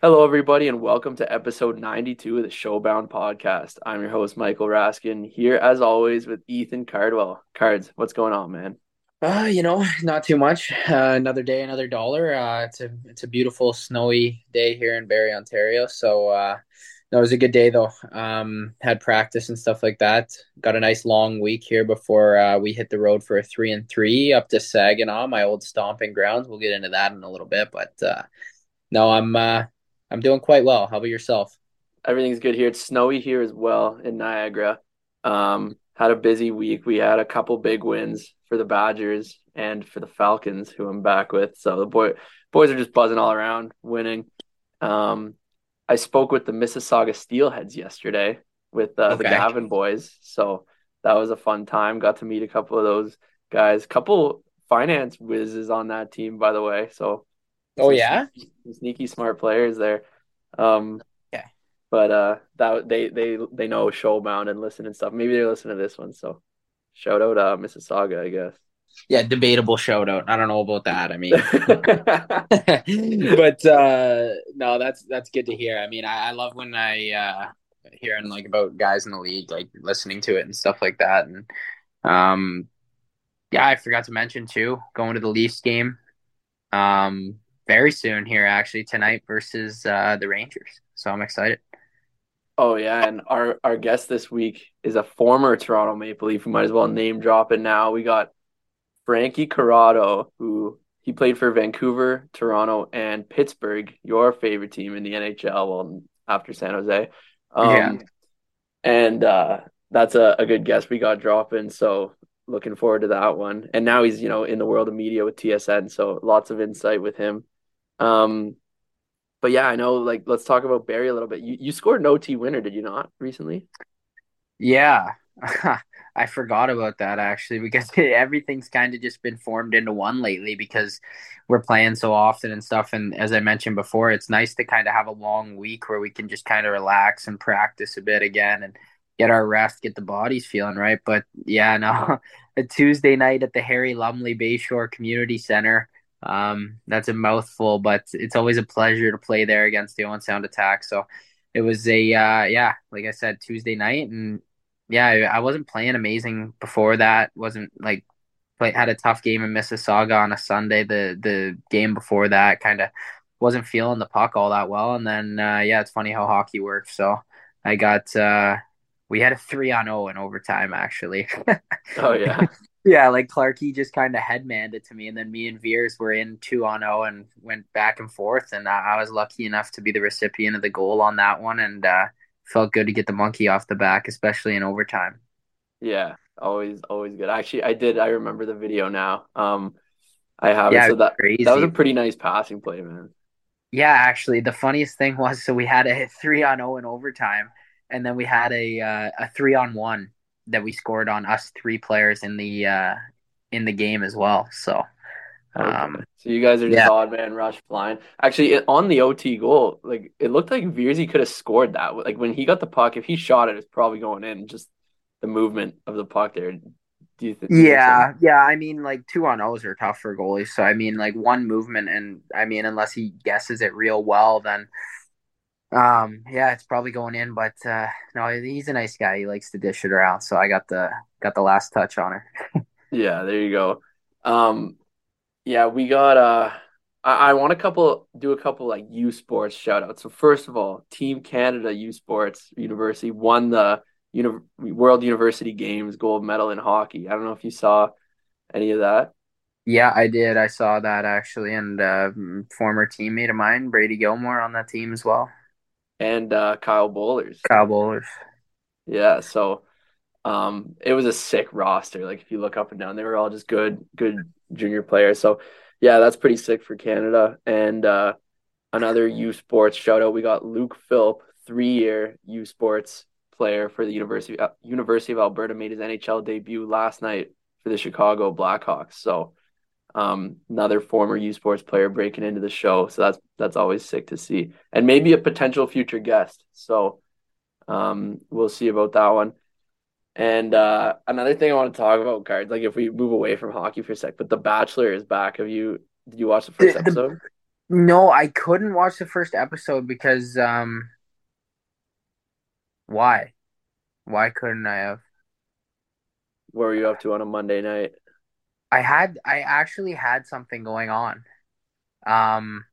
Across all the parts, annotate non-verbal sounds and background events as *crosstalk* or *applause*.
Hello, everybody, and welcome to episode 92 of the Showbound podcast. I'm your host, Michael Raskin, here as always with Ethan Cardwell. Cards, what's going on, man? Uh, you know, not too much. Uh, another day, another dollar. Uh, it's a it's a beautiful snowy day here in Barrie, Ontario. So, uh, no, it was a good day though. Um, had practice and stuff like that. Got a nice long week here before uh, we hit the road for a three and three up to Saginaw, my old stomping grounds. We'll get into that in a little bit, but uh, no, I'm uh, I'm doing quite well. How about yourself? Everything's good here. It's snowy here as well in Niagara. Um, had a busy week. We had a couple big wins for the Badgers and for the Falcons, who I'm back with. So the boy boys are just buzzing all around, winning. Um, I spoke with the Mississauga Steelheads yesterday with uh, okay. the Gavin boys, so that was a fun time. Got to meet a couple of those guys. Couple finance whizzes on that team, by the way. So Oh yeah, sneaky, sneaky, smart players there. Um, yeah, but uh, that they they they know Showbound and listen and stuff. Maybe they listen to this one. So shout out uh, Mississauga, I guess. Yeah, debatable shout out. I don't know about that. I mean, *laughs* *laughs* but uh, no, that's that's good to hear. I mean, I, I love when I uh, hearing like about guys in the league, like listening to it and stuff like that. And um, yeah, I forgot to mention too, going to the Leafs game. Um, very soon here, actually tonight versus uh, the Rangers. So I'm excited. Oh yeah, and our our guest this week is a former Toronto Maple Leaf. We might as well name drop it now. We got Frankie Corrado, who he played for Vancouver, Toronto, and Pittsburgh, your favorite team in the NHL. Well, after San Jose, um, yeah. And uh, that's a, a good guest we got dropping. So looking forward to that one. And now he's you know in the world of media with TSN, so lots of insight with him. Um, but yeah, I know. Like, let's talk about Barrie a little bit. You you scored an OT winner, did you not recently? Yeah, *laughs* I forgot about that actually because *laughs* everything's kind of just been formed into one lately because we're playing so often and stuff. And as I mentioned before, it's nice to kind of have a long week where we can just kind of relax and practice a bit again and get our rest, get the bodies feeling right. But yeah, no, *laughs* a Tuesday night at the Harry Lumley Bayshore Community Center um, that's a mouthful, but it's always a pleasure to play there against the Owen Sound Attack. So it was a uh, yeah, like I said, Tuesday night, and yeah, I wasn't playing amazing before that. wasn't like play had a tough game in Mississauga on a Sunday. The the game before that kind of wasn't feeling the puck all that well, and then uh, yeah, it's funny how hockey works. So I got uh, we had a three on zero in overtime actually. *laughs* oh yeah. Yeah, like Clarkey just kind of headmanned it to me, and then me and Veers were in two on zero and went back and forth, and I, I was lucky enough to be the recipient of the goal on that one, and uh, felt good to get the monkey off the back, especially in overtime. Yeah, always, always good. Actually, I did. I remember the video now. Um, I have yeah, it. So that crazy. that was a pretty nice passing play, man. Yeah, actually, the funniest thing *laughs* was so we had a three on zero in overtime, and then we had a uh, a three on one that we scored on us three players in the uh, in the game as well. So. Um, so you guys are just yeah. odd man rush flying. Actually, it, on the OT goal, like it looked like Vierzy could have scored that. Like when he got the puck, if he shot it, it's probably going in. Just the movement of the puck there. Do you think? Yeah, yeah. I mean, like two on O's are tough for goalies. So I mean, like one movement, and I mean, unless he guesses it real well, then um, yeah, it's probably going in, but uh, no, he's a nice guy. He likes to dish it around, so I got the got the last touch on her. *laughs* yeah, there you go. Um, yeah, we got uh I, I want a couple do a couple like U Sports shout outs. So first of all, Team Canada U Sports University won the Uni- World University Games gold medal in hockey. I don't know if you saw any of that. Yeah, I did. I saw that actually, and uh, former teammate of mine, Brady Gilmore, on that team as well and uh, Kyle Bowlers. Kyle Bollers. Yeah, so um, it was a sick roster. Like if you look up and down, they were all just good, good junior players. So yeah, that's pretty sick for Canada. And uh, another U Sports shout out. We got Luke Philp, three year U Sports player for the University uh, University of Alberta, made his NHL debut last night for the Chicago Blackhawks. So um, another former U Sports player breaking into the show. So that's that's always sick to see, and maybe a potential future guest. So um, we'll see about that one. And uh, another thing I want to talk about cards, like if we move away from hockey for a sec, but The Bachelor is back. Have you did you watch the first the, *clears throat* episode? No, I couldn't watch the first episode because um why? Why couldn't I have? What were you up to on a Monday night? I had I actually had something going on. Um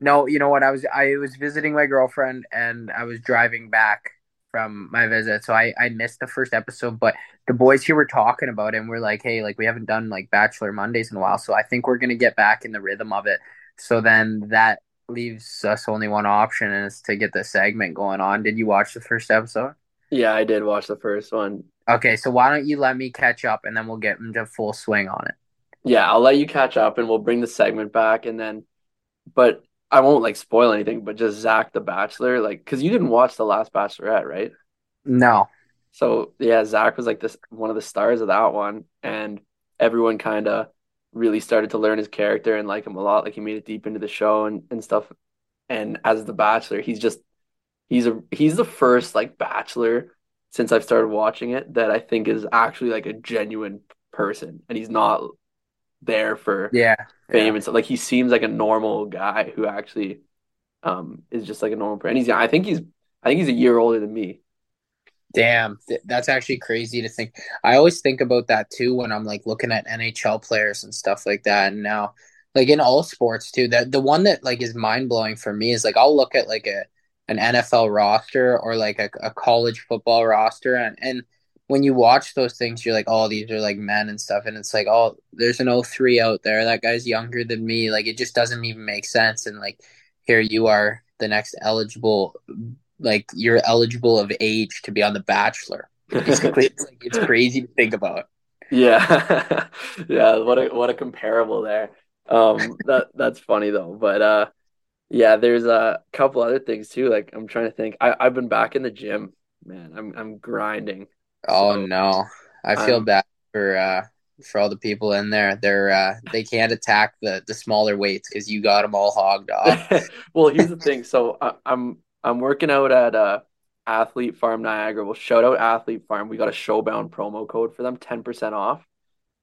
no, you know what? I was I was visiting my girlfriend and I was driving back from my visit, so I I missed the first episode. But the boys here were talking about it, and we're like, hey, like we haven't done like Bachelor Mondays in a while, so I think we're gonna get back in the rhythm of it. So then that leaves us only one option, and it's to get the segment going on. Did you watch the first episode? Yeah, I did watch the first one. Okay, so why don't you let me catch up, and then we'll get into full swing on it. Yeah, I'll let you catch up, and we'll bring the segment back, and then, but I won't like spoil anything, but just Zach the Bachelor, like, because you didn't watch the last Bachelorette, right? No. So yeah, Zach was like this one of the stars of that one, and everyone kind of really started to learn his character and like him a lot. Like he made it deep into the show and, and stuff. And as the Bachelor, he's just he's a he's the first like Bachelor since I've started watching it that I think is actually like a genuine person, and he's not there for Yeah. fame Yeah. and stuff. Like he seems like a normal guy who actually um is just like a normal person. And he's I think he's I think he's a year older than me. Damn, th- that's actually crazy to think. I always think about that too when I'm like looking at NHL players and stuff like that. And now, like in all sports too, that the one that like is mind blowing for me is like I'll look at like a an NFL roster or like a, a college football roster, and and when you watch those things, you're like, oh, these are like men and stuff, and it's like, oh, there's an O three out there. That guy's younger than me. Like it just doesn't even make sense. And like here you are, the next eligible like you're eligible of age to be on The Bachelor. Basically, it's like it's crazy to think about. Yeah. *laughs* Yeah, what a what a comparable there. Um that that's funny though. But uh yeah, there's a couple other things too. Like I'm trying to think. I, I've been back in the gym, man. I'm I'm grinding. Oh So no, I feel I'm bad for uh for all the people in there. They're uh they can't attack the the smaller weights because you got them all hogged off. *laughs* well, here's the thing. So I, I'm I'm working out at uh Athlete Farm Niagara. Well, shout out Athlete Farm. We got a Showbound promo code for them, 10% off.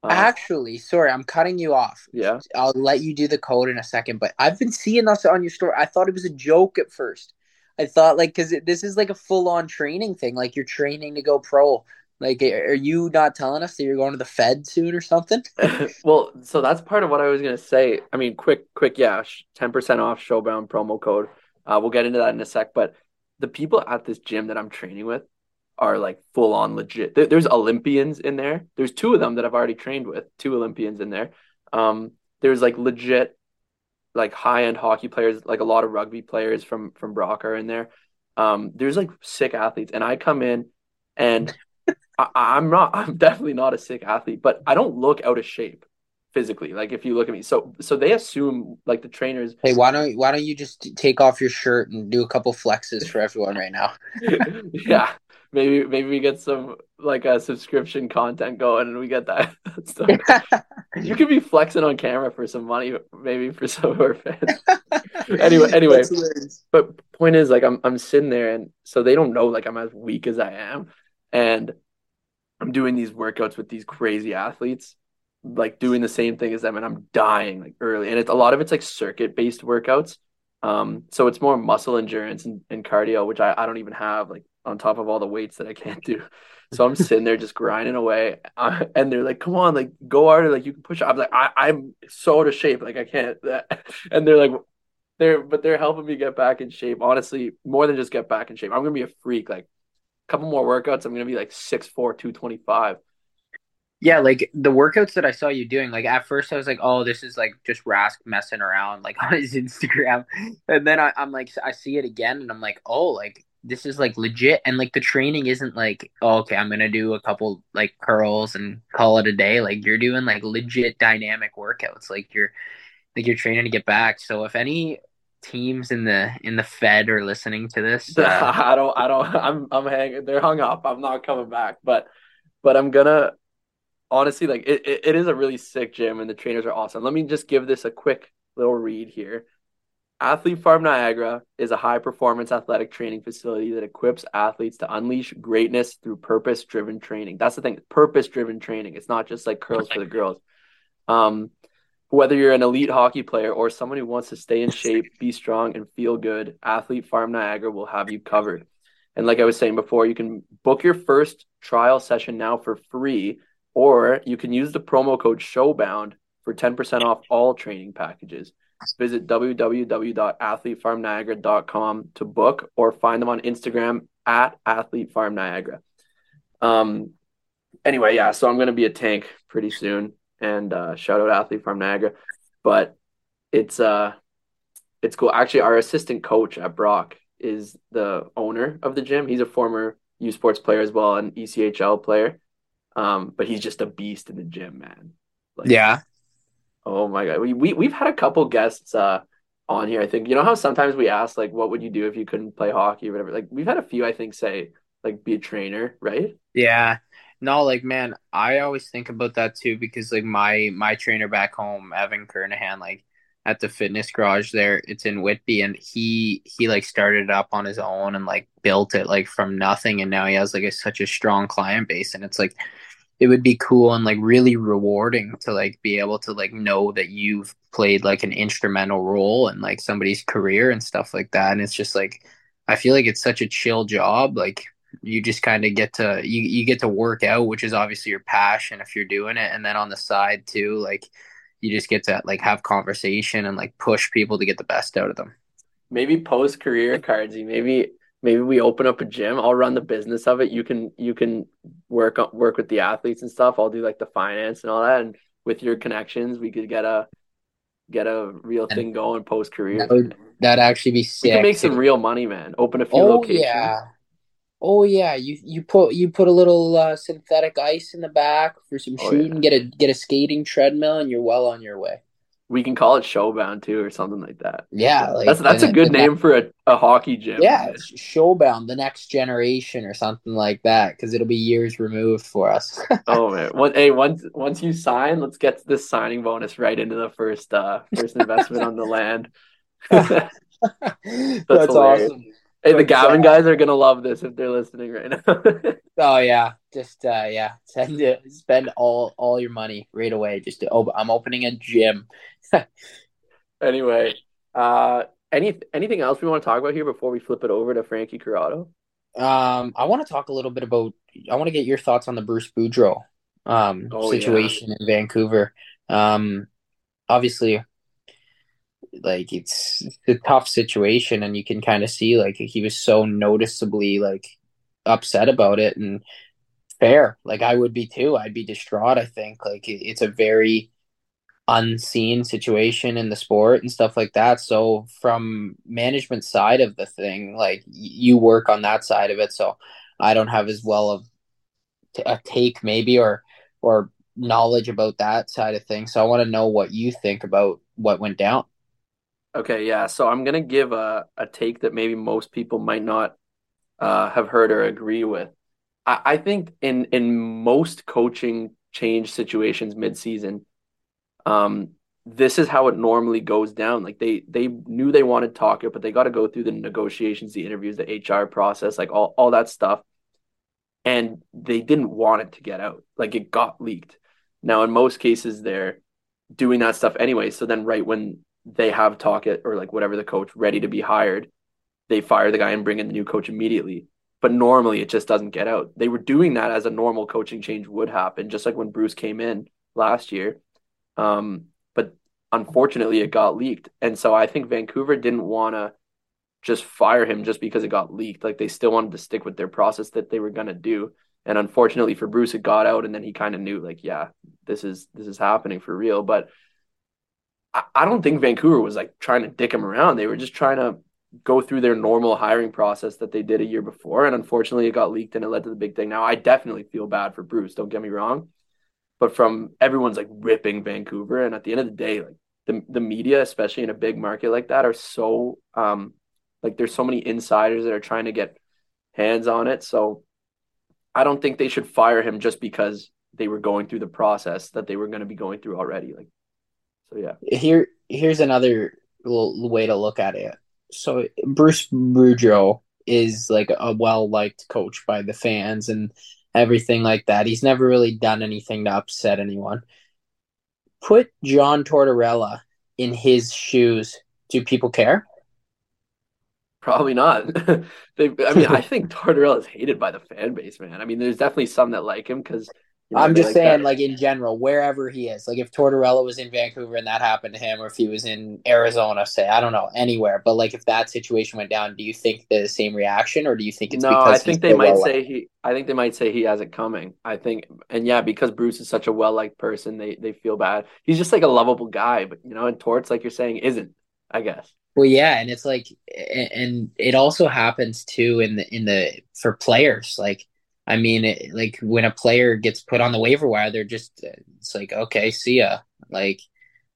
Um, Actually, sorry, I'm cutting you off. yeah. I'll let you do the code in a second, but I've been seeing this on your store. I thought it was a joke at first. I thought like because this is like a full on training thing, like you're training to go pro. Like, are you not telling us that you're going to the Fed soon or something? *laughs* Well, so that's part of what I was gonna say. I mean, quick, quick, yeah, 10% off Showbound promo code. Uh, we'll get into that in a sec. But the people at this gym that I'm training with are like full on legit. There, there's Olympians in there. There's two of them that I've already trained with, two Olympians in there. Um, there's like legit, like high end hockey players, like a lot of rugby players from from Brock are in there. Um, there's like sick athletes, and I come in and I, I'm not, *laughs* I'm definitely not a sick athlete, but I don't look out of shape physically. Like if you look at me, so so they assume like the trainers, Hey, why don't why don't you just take off your shirt and do a couple flexes for everyone right now? *laughs* yeah, maybe maybe we get some like a subscription content going, and we get that *laughs* stuff. *laughs* You could be flexing on camera for some money, maybe for some of our fans. *laughs* Anyway, anyway, but point is, like, I'm I'm sitting there, and so they don't know like I'm as weak as I am, and I'm doing these workouts with these crazy athletes, like doing the same thing as them, and I'm dying like early, and it's a lot of it's like circuit based workouts, um, so it's more muscle endurance and, and cardio, which I I don't even have like on top of all the weights that I can't do. So I'm sitting there just grinding away, and they're like, "Come on, like go harder, like you can push." I'm like, I, "I'm so out of shape, like I can't." *laughs* And they're like, they're but they're helping me get back in shape. Honestly, more than just get back in shape. I'm gonna be a freak. Like a couple more workouts, I'm gonna be like 6'4", 225. Yeah, like the workouts that I saw you doing, like at first I was like, oh, this is like just Rask messing around like *laughs* on his Instagram. And then I, I'm like, I see it again and I'm like, oh, like this is like legit. And like the training isn't like, oh, okay, I'm to do a couple like curls and call it a day. Like you're doing like legit dynamic workouts. Like you're, like you're training to get back. So if any teams in the, in the Fed are listening to this, *laughs* uh, I don't, I don't. I'm, I'm hanging. They're hung up. I'm not coming back. But, but I'm gonna honestly like it. It, it is a really sick gym, and the trainers are awesome. Let me just give this a quick little read here. Athlete Farm Niagara is a high performance athletic training facility that equips athletes to unleash greatness through purpose driven training. That's the thing, purpose driven training. It's not just like curls for the girls. Um, Whether you're an elite hockey player or someone who wants to stay in shape, be strong, and feel good, Athlete Farm Niagara will have you covered. And like I was saying before, you can book your first trial session now for free, or you can use the promo code SHOWBOUND for 10% off all training packages. Visit www.athletefarmniagara.com to book or find them on Instagram at Athlete Farm Niagara. Um, anyway, yeah, so I'm going to be a tank pretty soon and uh, shout out Athlete Farm Niagara. But it's uh, it's cool. Actually, our assistant coach at Brock is the owner of the gym. He's a former U Sports player as well, an ECHL player. Um, but he's just a beast in the gym, man. Like, yeah. Oh my god, we we we've had a couple guests uh on here. I think you know how sometimes we ask like, what would you do if you couldn't play hockey or whatever. Like we've had a few, I think, say like be a trainer, right? Yeah. No, like man, I always think about that too because like my my trainer back home, Evan Kernahan, like at the fitness garage there, it's in Whitby, and he he like started it up on his own and like built it like from nothing, and now he has like a, such a strong client base, and it's like it would be cool and like really rewarding to like be able to like know that you've played like an instrumental role in like somebody's career and stuff like that, and it's just like I feel like it's such a chill job, like you just kind of get to you, you get to work out which is obviously your passion if you're doing it. And then on the side too like you just get to like have conversation and like push people to get the best out of them. Maybe post career cardsy maybe maybe we open up a gym i'll run the business of it. You can you can work work with the athletes and stuff. I'll do like the finance and all that. And with your connections we could get a get a real and thing going post career that would that actually be sick we can make some real money man. Open a few oh, locations. yeah. Oh yeah, you you put you put a little uh, synthetic ice in the back for some oh, shooting. Yeah. Get a get a skating treadmill, and you're well on your way. We can call it Showbound too, or something like that. Yeah, like, that's that's a good name for a, a hockey gym. Yeah, Showbound, the next generation, or something like that, because it'll be years removed for us. *laughs* oh man, One, hey, once once you sign, let's get this signing bonus right into the first uh first investment on the land. *laughs* that's, that's awesome. Hey, the Gavin guys are gonna love this if they're listening right now. *laughs* oh yeah, just uh, yeah, *laughs* send it, spend all all your money right away. Just to, oh, I'm opening a gym. *laughs* anyway, uh, any anything else we want to talk about here before we flip it over to Frankie Corrado? Um, I want to talk a little bit about. I want to get your thoughts on the Bruce Boudreau um oh, situation yeah. in Vancouver. Um, obviously, like it's a tough situation and you can kind of see like he was so noticeably like upset about it and fair. Like i would be too. I'd be distraught i think. Like it's a very unseen situation in the sport and stuff like that. So from management side of the thing like you work on that side of it. So i don't have as well of a take maybe or or knowledge about that side of things. So i want to know what you think about what went down. Okay, yeah. So I'm gonna give a, a take that maybe most people might not uh, have heard or agree with. I, think in in most coaching change situations mid-season, um, this is how it normally goes down. Like they they knew they wanted Tocchet, but they got to go through the negotiations, the interviews, the HR process, like all all that stuff, and they didn't want it to get out. Like it got leaked. Now, in most cases, they're doing that stuff anyway. So then, right when they have Tocchet or like whatever the coach ready to be hired, they fire the guy and bring in the new coach immediately. But normally it just doesn't get out. They were doing that as a normal coaching change would happen, just like when Bruce came in last year. Um, but unfortunately, it got leaked, and so I think Vancouver didn't want to just fire him just because it got leaked. Like they still wanted to stick with their process that they were gonna do. And unfortunately for Bruce, it got out, and then he kind of knew, like, yeah, this is this is happening for real. But I don't think Vancouver was like trying to dick him around. They were just trying to go through their normal hiring process that they did a year before. And unfortunately, it got leaked and it led to the big thing. Now, I definitely feel bad for Bruce. Don't get me wrong. But from everyone's like ripping Vancouver. And at the end of the day, like the, the media, especially in a big market like that, are so, um, like there's so many insiders that are trying to get hands on it. So I don't think they should fire him just because they were going through the process that they were going to be going through already. Like so yeah. Here here's another way to look at it. So Bruce Boudreau is like a well liked coach by the fans and everything like that. He's never really done anything to upset anyone. put John Tortorella in his shoes, do people care? Probably not. *laughs* they, I mean, I *laughs* think Tortorella is hated by the fan base, man. I mean, there's definitely some that like him because you know, I'm just like saying, that. like in general, wherever he is, like if Tortorella was in Vancouver and that happened to him, or if he was in Arizona, say I don't know anywhere, but like if that situation went down, do you think the same reaction, or do you think it's no? I think they might say he. I think they might say he has it coming. I think, and yeah, because Bruce is such a well liked person, they they feel bad. He's just like a lovable guy, but you know, and Torts, like you're saying, isn't. I guess. Well, yeah, and it's like, and it also happens too in the in the for players like I mean, it, like when a player gets put on the waiver wire, they're just it's like okay, see ya. Like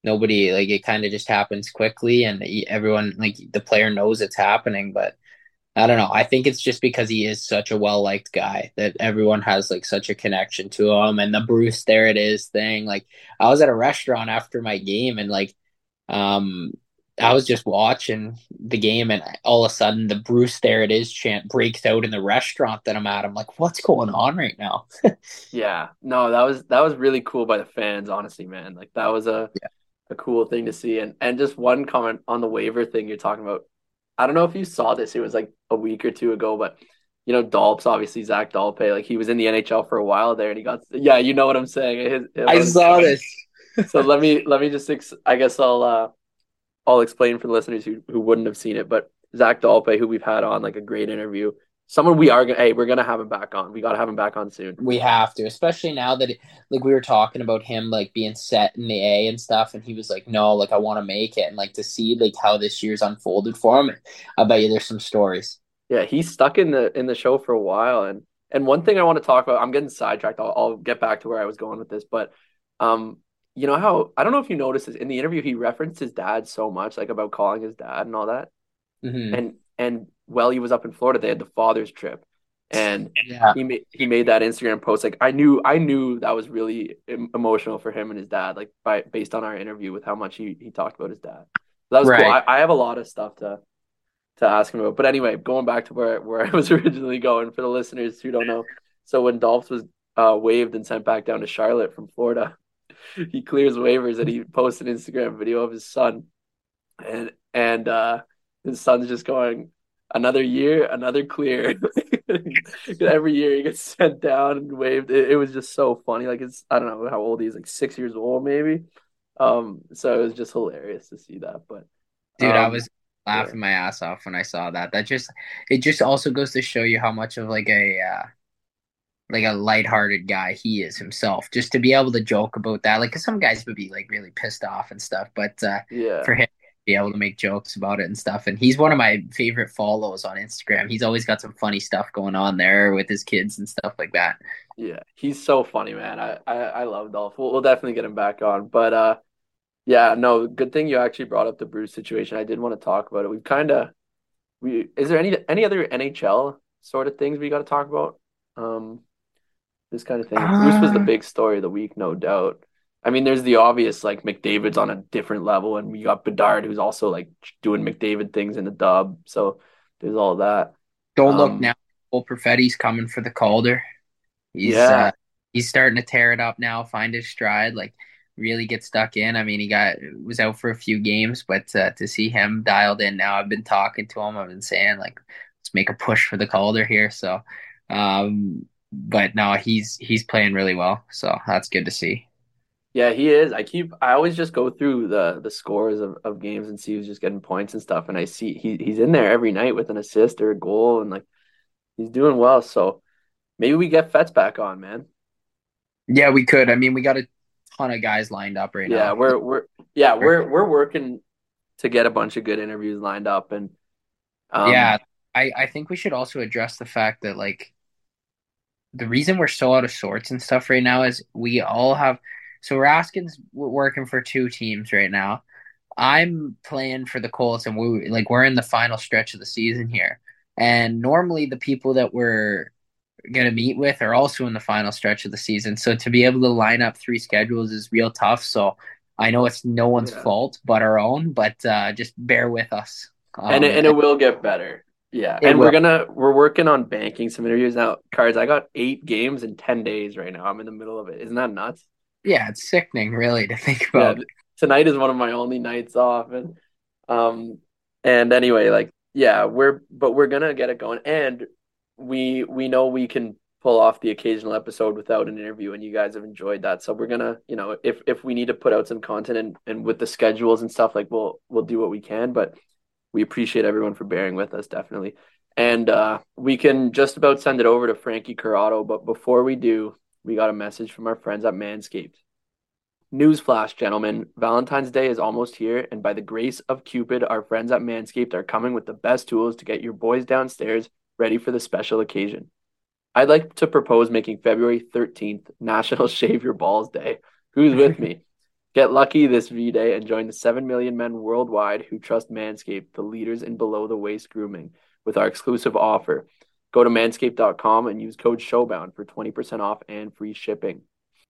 nobody like it kind of just happens quickly, and everyone like the player knows it's happening, but. I don't know. I think it's just because he is such a well liked guy that everyone has like such a connection to him and the Bruce there it is thing. Like I was at a restaurant after my game and like um I was just watching the game, and all of a sudden, the Bruce "There It Is" chant breaks out in the restaurant that I'm at. I'm like, "What's going on right now?" *laughs* yeah, no, that was that was really cool by the fans. Honestly, man, like that was a yeah. a cool thing to see. And and just one comment on the waiver thing you're talking about. I don't know if you saw this. It was like a week or two ago, but you know, Dalps, obviously Zach Dalpe, like he was in the NHL for a while there, and he got yeah, you know what I'm saying. His, his I saw this. so let me let me just ex- I guess I'll uh I'll explain for the listeners who, who wouldn't have seen it, but Zach Dalpe, who we've had on like a great interview, someone we are gonna hey, we're gonna have him back on. We gotta have him back on soon. We have to, especially now that like we were talking about him like being set in the A and stuff, and he was like, No, like I wanna make it and like to see like how this year's unfolded for him. I bet you there's some stories. Yeah, he's stuck in the in the show for a while and and one thing I want to talk about, I'm getting sidetracked. I'll, I'll get back to where I was going with this, but um, you know how I don't know if you noticed this in the interview he referenced his dad so much like about calling his dad and all that mm-hmm. and and while he was up in Florida they had the father's trip and yeah. he made he made that Instagram post like I knew I knew that was really emotional for him and his dad like by based on our interview with how much he he talked about his dad so that was right. cool I, I have a lot of stuff to to ask him about but anyway going back to where where I was *laughs* originally going for the listeners who don't know so when Dolphs was uh, waived and sent back down to Charlotte from Florida *laughs* he clears waivers and he posts an Instagram video of his son, and and uh, his son's just going another year, another clear. *laughs* Every year he gets sent down and waived. It, it, was just so funny. Like it's I don't know how old he's like six years old maybe. Um, so it was just hilarious to see that. But dude, um, I was laughing yeah. my ass off when I saw that. That just it just also goes to show you how much of like a uh, like a lighthearted guy he is himself. Just to be able to joke about that, like, cause some guys would be like really pissed off and stuff, but uh, yeah, for him to be able to make jokes about it and stuff. And he's one of my favorite follows on Instagram. He's always got some funny stuff going on there with his kids and stuff like that. Yeah, he's so funny, man. I I, I love Dolph. We'll, we'll definitely get him back on, but uh, yeah, no, good thing you actually brought up the Bruce situation. I did want to talk about it. We've kind of we is there any any other NHL sort of things we got to talk about? Um, this kind of thing. Uh, Bruce was the big story of the week, no doubt. I mean, there's the obvious like McDavid's on a different level, and we got Bedard who's also like doing McDavid things in the dub. So there's all that. Don't um, look now. Cole Perfetti's coming for the Calder. He's, yeah, uh, he's starting to tear it up now. Find his stride. Like really get stuck in. I mean, he got was out for a few games, but uh, to see him dialed in now, I've been talking to him. I've been saying like, let's make a push for the Calder here. So um, but no, he's he's playing really well, so that's good to see. Yeah, he is. I keep I always just go through the the scores of, of games and see who's just getting points and stuff, and I see he he's in there every night with an assist or a goal, and like he's doing well. So maybe we get Fets back on, man. Yeah, we could. I mean, we got a ton of guys lined up right yeah, now. Yeah, we're we're yeah we're we're working to get a bunch of good interviews lined up, and um, yeah, I I think we should also address the fact that like the reason we're so out of sorts and stuff right now is we all have so Raskin's working for two teams right now. I'm playing for the Colts and we like we're in the final stretch of the season here. And normally the people that we're gonna meet with are also in the final stretch of the season. So to be able to line up three schedules is real tough. So I know it's no one's yeah. fault but our own, but uh, just bear with us. Um, and it, and it will get better. Yeah, and we're gonna we're working on banking some interviews now. Cards, I got eight games in ten days right now. I'm in the middle of it. Isn't that nuts? Yeah, it's sickening, really, to think about. Yeah, tonight is one of my only nights off, and um, and anyway, like yeah, we're but we're gonna get it going, and we we know we can pull off the occasional episode without an interview and you guys have enjoyed that so we're gonna you know if if we need to put out some content and, and with the schedules and stuff like we'll we'll do what we can but we appreciate everyone for bearing with us definitely and uh, we can just about send it over to frankie corrado but before we do we got a message from our friends at manscaped Newsflash, gentlemen, Valentine's Day is almost here, and by the grace of Cupid, our friends at Manscaped are coming with the best tools to get your boys downstairs ready for the special occasion. I'd like to propose making February 13th National *laughs* Shave Your Balls Day. Who's with me? Get lucky this V Day and join the 7 million men worldwide who trust Manscaped, the leaders in below the waist grooming, with our exclusive offer. Go to manscaped.com and use code SHOWBOUND for 20% off and free shipping.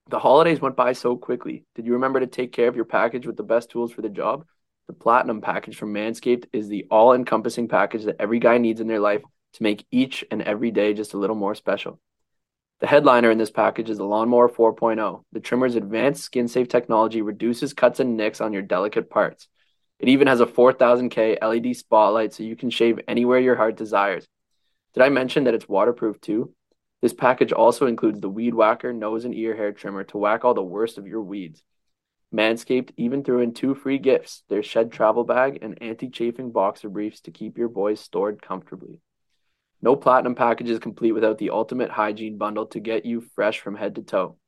The holidays went by so quickly. Did you remember to take care of your package with the best tools for the job? The Platinum package from Manscaped is the all encompassing package that every guy needs in their life to make each and every day just a little more special. The headliner in this package is the Lawnmower 4.0. The trimmer's advanced skin safe technology reduces cuts and nicks on your delicate parts. It even has a 4000K LED spotlight so you can shave anywhere your heart desires. Did I mention that it's waterproof too? This package also includes the Weed Whacker nose and ear hair trimmer to whack all the worst of your weeds. Manscaped even threw in two free gifts their shed travel bag and anti chafing boxer briefs to keep your boys stored comfortably. No platinum package is complete without the ultimate hygiene bundle to get you fresh from head to toe.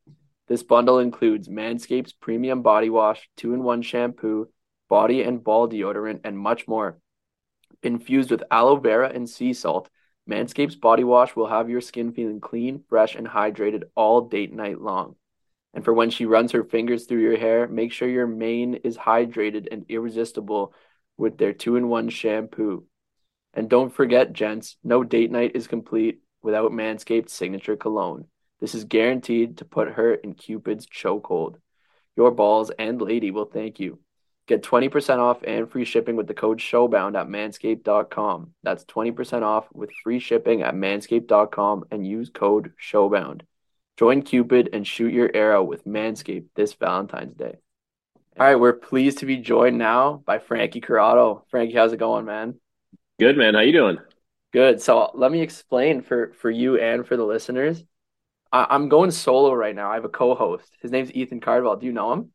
This bundle includes Manscaped's premium body wash, two in one shampoo, body and ball deodorant, and much more. Infused with aloe vera and sea salt, Manscaped's body wash will have your skin feeling clean, fresh, and hydrated all date night long. And for when she runs her fingers through your hair, make sure your mane is hydrated and irresistible with their two in one shampoo. And don't forget, gents, no date night is complete without Manscaped's signature cologne. This is guaranteed to put her in Cupid's chokehold. Your balls and lady will thank you. Get 20% off and free shipping with the code SHOWBOUND at manscaped.com. That's 20% off with free shipping at manscaped.com and use code SHOWBOUND. Join Cupid and shoot your arrow with Manscaped this Valentine's Day. All right, we're pleased to be joined now by Frankie Corrado. Frankie, how's it going, man? Good man. How you doing? Good. So let me explain for for you and for the listeners. I, am going solo right now. I have a co-host. His name's Ethan Cardwell. Do you know him?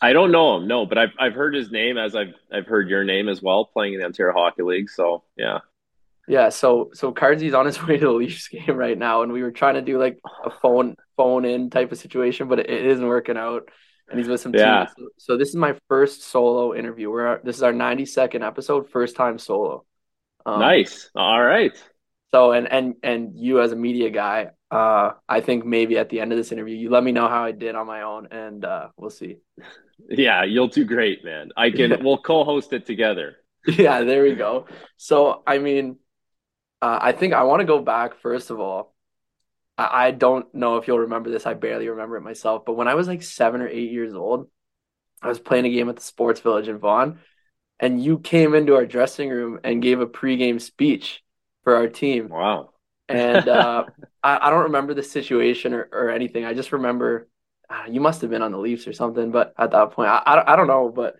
I don't know him, no, but I've I've heard his name as I've I've heard your name as well, playing in the Ontario Hockey League. So yeah. Yeah, so so Cardsy's on his *laughs* way to the Leafs game right now, and we were trying to do like a phone phone in type of situation, but it, it isn't working out. And he's with some yeah. teams. So, so, this is my first solo interview. We're this is our 92nd episode, first time solo. Um, nice. All right. So and and and you as a media guy, uh, I think maybe at the end of this interview, you let me know how I did on my own, and uh, we'll see. *laughs* Yeah, you'll do great, man. I can. *laughs* we'll co-host it together. Yeah, there we go. So I mean, uh, I think I want to go back first of all. I, I don't know if you'll remember this. I barely remember it myself, but when I was like seven or eight years old, I was playing a game at the Sports Village in Vaughan, and you came into our dressing room and gave a pregame speech for our team. Wow. and *laughs* uh, I, I, don't remember the situation or, or anything. I just remember uh, you must have been on the Leafs or something. But at that point, I, I, I, don't know. But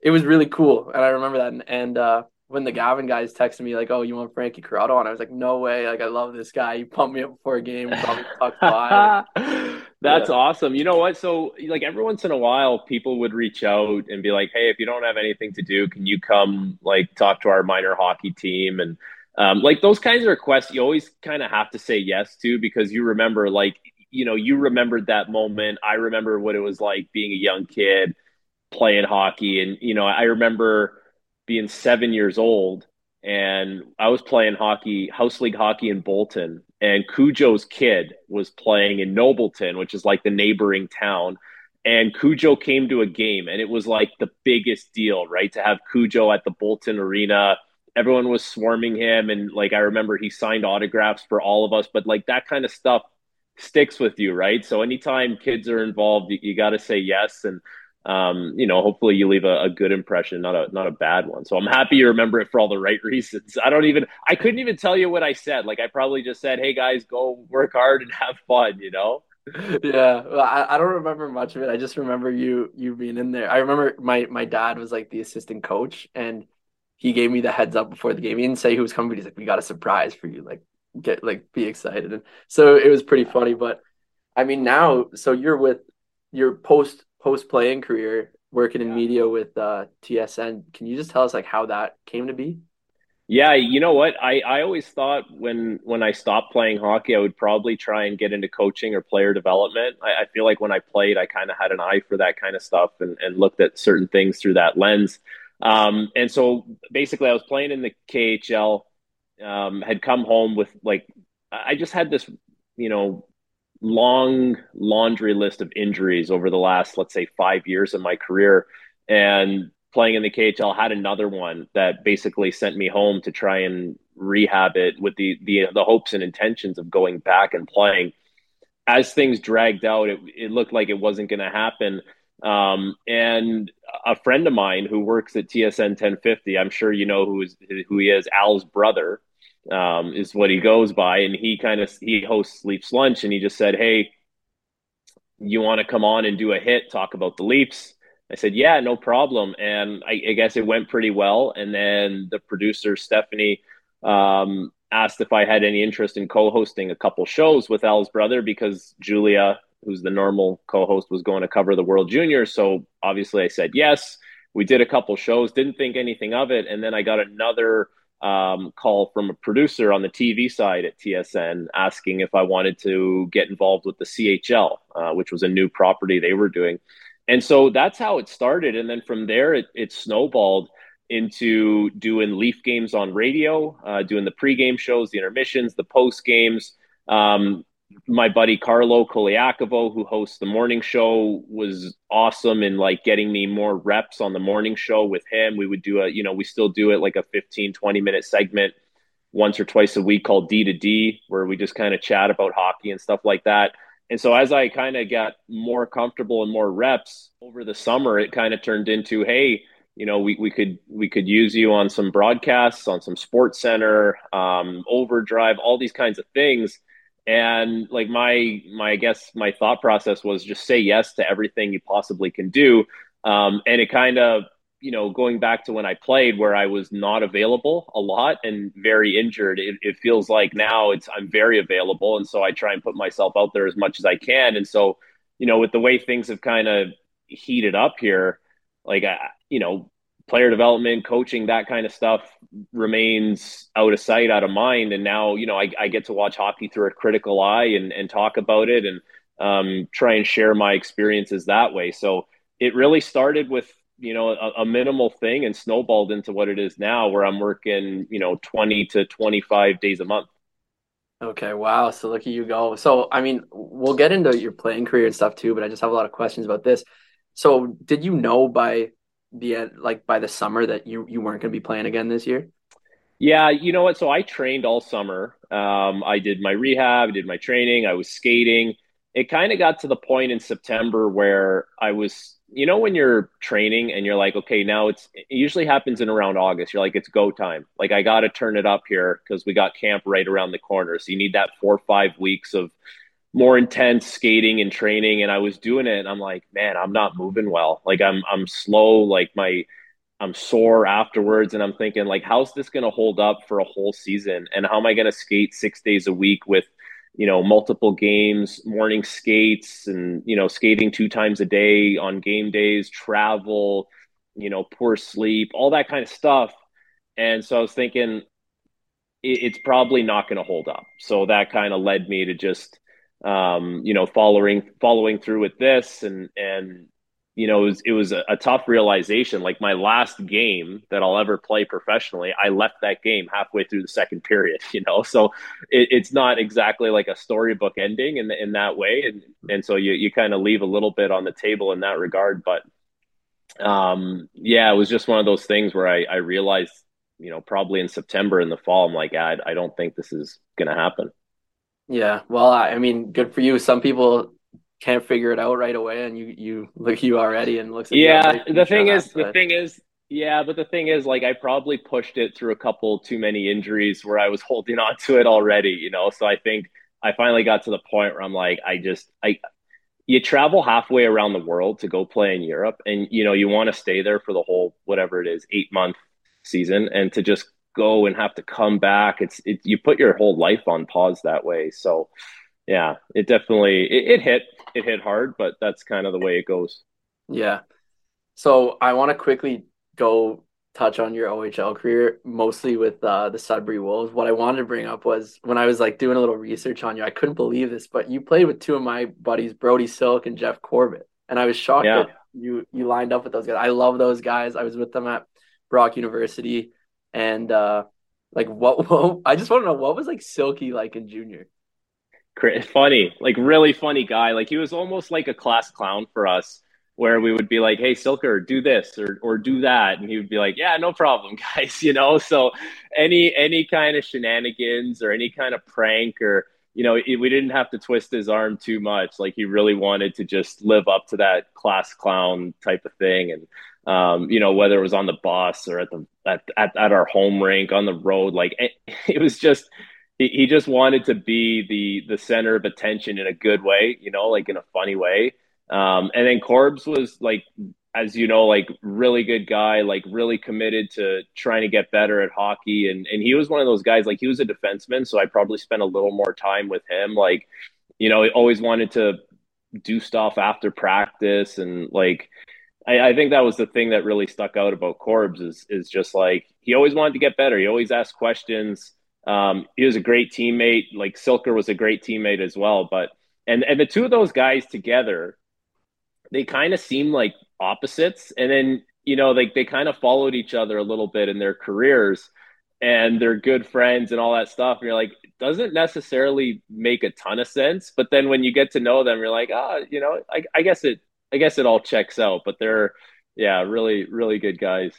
it was really cool. And I remember that. And, and uh, when the Gavin guys texted me, like, oh, you want Frankie Corrado on? I was like, no way. Like, I love this guy. He pumped me up before a game. *laughs* That's yeah. awesome. You know what? So, like every once in a while, people would reach out and be like, "Hey, if you don't have anything to do, can you come like talk to our minor hockey team?" And um, like those kinds of requests, you always kind of have to say yes to because you remember, like, you know, you remembered that moment. I remember what it was like being a young kid playing hockey, and you know, I remember being seven years old and I was playing hockey, house league hockey in Bolton, and Cujo's kid was playing in Nobleton, which is like the neighboring town. And Cujo came to a game, and it was like the biggest deal, right? To have Cujo at the Bolton Arena. Everyone was swarming him, and like I remember he signed autographs for all of us, but like that kind of stuff sticks with you, right? So anytime kids are involved, you, you got to say yes. And um, you know, hopefully you leave a, a, good impression, not a not a bad one. So I'm happy you remember it for all the right *laughs* reasons. I don't even I couldn't even tell you what I said. Like I probably just said, "Hey guys, go work hard and *laughs* have fun," you know. *laughs* yeah, well, I, I don't remember much of it. I just remember you you being in there. I remember my my dad was like the assistant coach, and he gave me the heads up before the game. He didn't say who was coming, but he's like, "We got a surprise for you. Like, get like be excited." And so it was pretty funny. But I mean, now so you're with your post post playing career working in media with uh, TSN. Can you just tell us like how that came to be? Yeah, you know what? I, I always thought when when I stopped playing hockey, I would probably try and get into coaching or player development. I, I feel like when I played, I kind of had an eye for that kind of stuff and, and looked at certain things through that lens. Um, and so basically, I was playing in the KHL, um, had come home with like, I just had this, you know, long laundry list of injuries over the last, let's say, five years of my career. And playing in the KHL had another one that basically sent me home to try and rehab it with the the, the hopes and intentions of going back and playing. As things dragged out, it, it looked like it wasn't going to happen. Um, and a friend of mine who works at TSN 1050, I'm sure you know who is who he is, Al's brother, um, is what he goes by, and he kind of he hosts Leafs Lunch, and he just said, "Hey, you want to come on and do a hit, talk about the Leafs?" I said, yeah, no problem. And I, I, guess it went pretty well. And then the producer, Stephanie, um, asked if I had any interest in co hosting a couple shows with Al's brother because Julia, who's the normal co host, was going to cover the World Juniors. So obviously I said yes. We did a couple shows, didn't think anything of it. And then I got another um, call from a producer on the TV side at TSN asking if I wanted to get involved with the CHL, uh, which was a new property they were doing. And so that's how it started. And then from there it, it snowballed into doing leaf games on radio uh, doing the pregame shows the intermissions the post games um, my buddy carlo Colaiacovo, who hosts the morning show was awesome in like getting me more reps on the morning show with him we would do a you know we still do it like a 15 20 minute segment once or twice a week called d to d where we just kind of chat about hockey and stuff like that and so as I kind of got more comfortable and more reps over the summer, it kind of turned into, hey, you know, we, we could we could use you on some broadcasts, on some Sports Center, um, Overdrive, all these kinds of things. And like my my I guess my thought process was just say yes to everything you possibly can do. Um, and it kind of you know, going back to when I played where I was not available a lot and very injured, it, it, feels like now it's I'm very available. And so I try and put myself out there as much as I can. And so, you know, with the way things have kind of heated up here, like, I, you know, player development, coaching, that kind of stuff remains out of sight, out of mind. And now, you know, I, I get to watch hockey through a critical eye and, and talk about it and um, try and share my experiences that way. So it really started with you know a, a, minimal thing and snowballed into what it is now where i'm working you know 20 to 25 days a month. Okay. Wow. So look at you go. So i mean we'll get into your playing career and stuff too but i just have a lot of questions about this. So did you know by the end like by the summer that you you weren't going to be playing again this year? Yeah you know what? So i trained all summer. Um, i did my rehab I did my training i was skating. It kind of got to the point in september where i was you know when you're training and you're like okay now it's it usually happens in around august. You're like it's go time. Like i got to turn it up here because we got camp right around the corner. So you need that four or five weeks of more intense skating and training and i was doing it and i'm like man i'm not moving well like i'm i'm slow like my i'm sore afterwards and i'm thinking like how's this going to hold up for a whole season and how am i going to skate six days a week with you know, multiple games, morning skates, and you know, skating two times a day on game days, travel, you know, poor sleep, all that kind of stuff. And so I was thinking, it's probably not going to hold up. So that kind of led me to just, um, you know, following following through with this, and and you know, it was, it was a, a, tough realization. Like my last game that I'll ever play professionally, I left that game halfway through the second period, *laughs* you know, so it, it's not exactly like a storybook ending in, in that way. And, and so you, you kind of leave a little bit on the table in that regard. But um, yeah, it was just one of those things where I, I realized, you know, probably in September in the fall, I'm like, I, I don't think this is to happen. Yeah. Well, I mean, good for you. Some people can't figure it out right away and you you look you already and looks yeah the thing is the thing is yeah but the thing is like i probably pushed it through a couple too many injuries where i was holding *laughs* on to it already you know so i think I finally got to the point where I'm like, I just, I, you travel halfway around the world to go play in Europe, and you know you want to stay there for the whole whatever it is eight month season, and to just go and have to come back, it's it, you put your whole life on pause that way. So yeah, it definitely it, it hit it hit hard, but that's kind of the way it goes. Yeah. So I want to quickly go touch on your OHL career, mostly with uh, the Sudbury Wolves. What I wanted to bring up was when I was like doing a little research on you, I couldn't believe this, but you played with two of my buddies, Brody Silk and Jeff Corbett, and I was shocked yeah. that you you lined up with those guys. I love those guys. I was with them at Brock University, and uh, like what, *laughs* what I just want to know what was like Silky like in junior. Funny, like really funny guy. Like he was almost like a class clown for us where we would be like, "Hey, Silker, do this or or do that," and he would be like, "Yeah, no problem, *laughs* guys." You know, so any any kind of shenanigans or any kind of prank or you know, we didn't have to twist his arm too much. Like he really wanted to just live up to that class clown type of thing, and um, you know, whether it was on the bus or at the at at, at our home rink on the road, like it, *laughs* it was just he, he just wanted to be the the center of attention in a good way, you know, like in a funny way. Um, and then Corbs was like, as you know, like really good guy, like really committed to trying to get better at hockey. And, and he was one of those guys, like he was a defenseman. So I probably spent a little more time with him. Like, you know, he always wanted to do stuff after practice. And like, I, I think that was the thing that really stuck out about Corbs is, is just like, he always wanted to get better. He always asked questions. Um, he was a great teammate. Like Silker was a great teammate as well. But, and, and the two of those guys together, they kind of seem like opposites and then you know like they, kind of followed each other a little bit in their careers and they're good friends and all that stuff and you're like it doesn't necessarily make a ton of sense but then when you get to know them you're like ah oh, you know I, I guess it i guess it all checks out but they're yeah really really good guys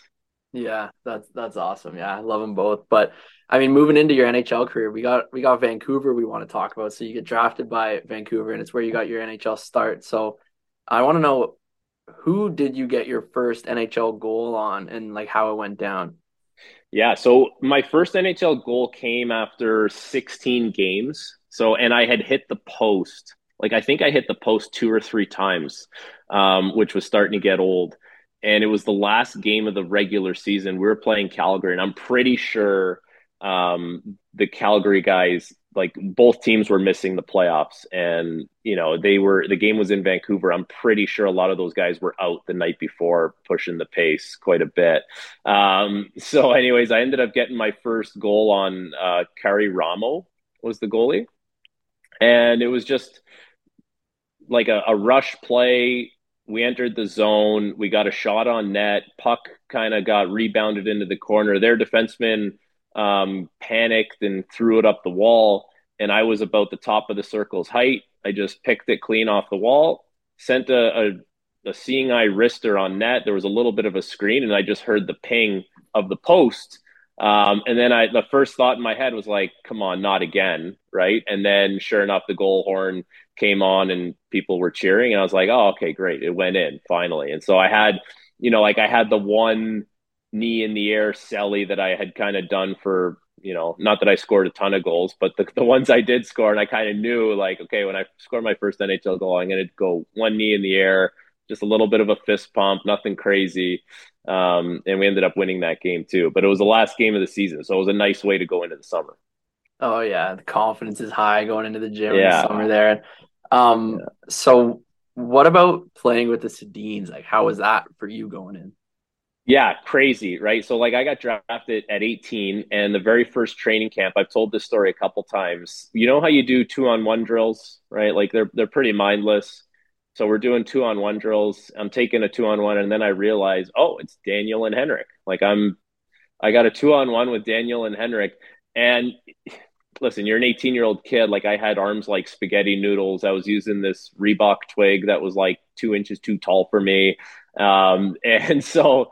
yeah that's that's awesome yeah i love them both but i mean moving into your nhl career we got we got vancouver we want to talk about so you get drafted by vancouver and it's where you got your nhl start so I want to know who did you get your first NHL goal on and like how it went down? Yeah, so my first NHL goal came after 16 games. So, and I had hit the post. Like, I think I hit the post two or three times, um, which was starting to get old. And it was the last game of the regular season. We were playing Calgary, and I'm pretty sure um, the Calgary guys like both teams were missing the playoffs and you know they were the game was in Vancouver I'm pretty sure a lot of those guys were out the night before pushing the pace quite a bit um, *laughs* so anyways I ended up getting my first goal on uh Karri Ramo was the goalie and it was just like a, a rush play we entered the zone we got a shot on net puck kind of got rebounded into the corner their defenseman um, panicked and threw it up the wall. And I was about the top of the circle's height. I just picked it clean off the wall, sent a, a, a seeing eye wrister on net. There was a little bit of a screen, and I just heard the ping of the post. Um, and then I, the first thought in my head was like, come on, not again. Right. And then sure enough, the goal horn came on and people were cheering. And I was like, oh, okay, great. It went in finally. And so I had, you know, like I had the one knee in the air celly that I had kind of done for you know not that I scored a ton of goals, but the, the ones I did score, and I kind of knew like okay when I scored my first NHL goal, I'm going to go one knee in the air, just a little bit of a fist pump, nothing crazy. Um, and we ended up winning that game too. But it was the last game of the season, so it was a nice way to go into the summer. Oh yeah, the confidence is high going into the gym yeah. in the summer there. Um, yeah. so what about playing with the Sedins? Like, how was that for you going in? Yeah, crazy, right? So like I got drafted at 18 and the very first training camp, I've told this story a couple times. You know how you do two on one drills, right? Like they're they're pretty mindless. So we're doing two on one drills. I'm taking a two on one and then I realize, oh, it's Daniel and Henrik. Like I'm I got a two on one with Daniel and Henrik. And listen, you're an 18 year old kid. Like I had arms like spaghetti noodles. I was using this Reebok twig that was like two inches too tall for me. Um, *laughs* and so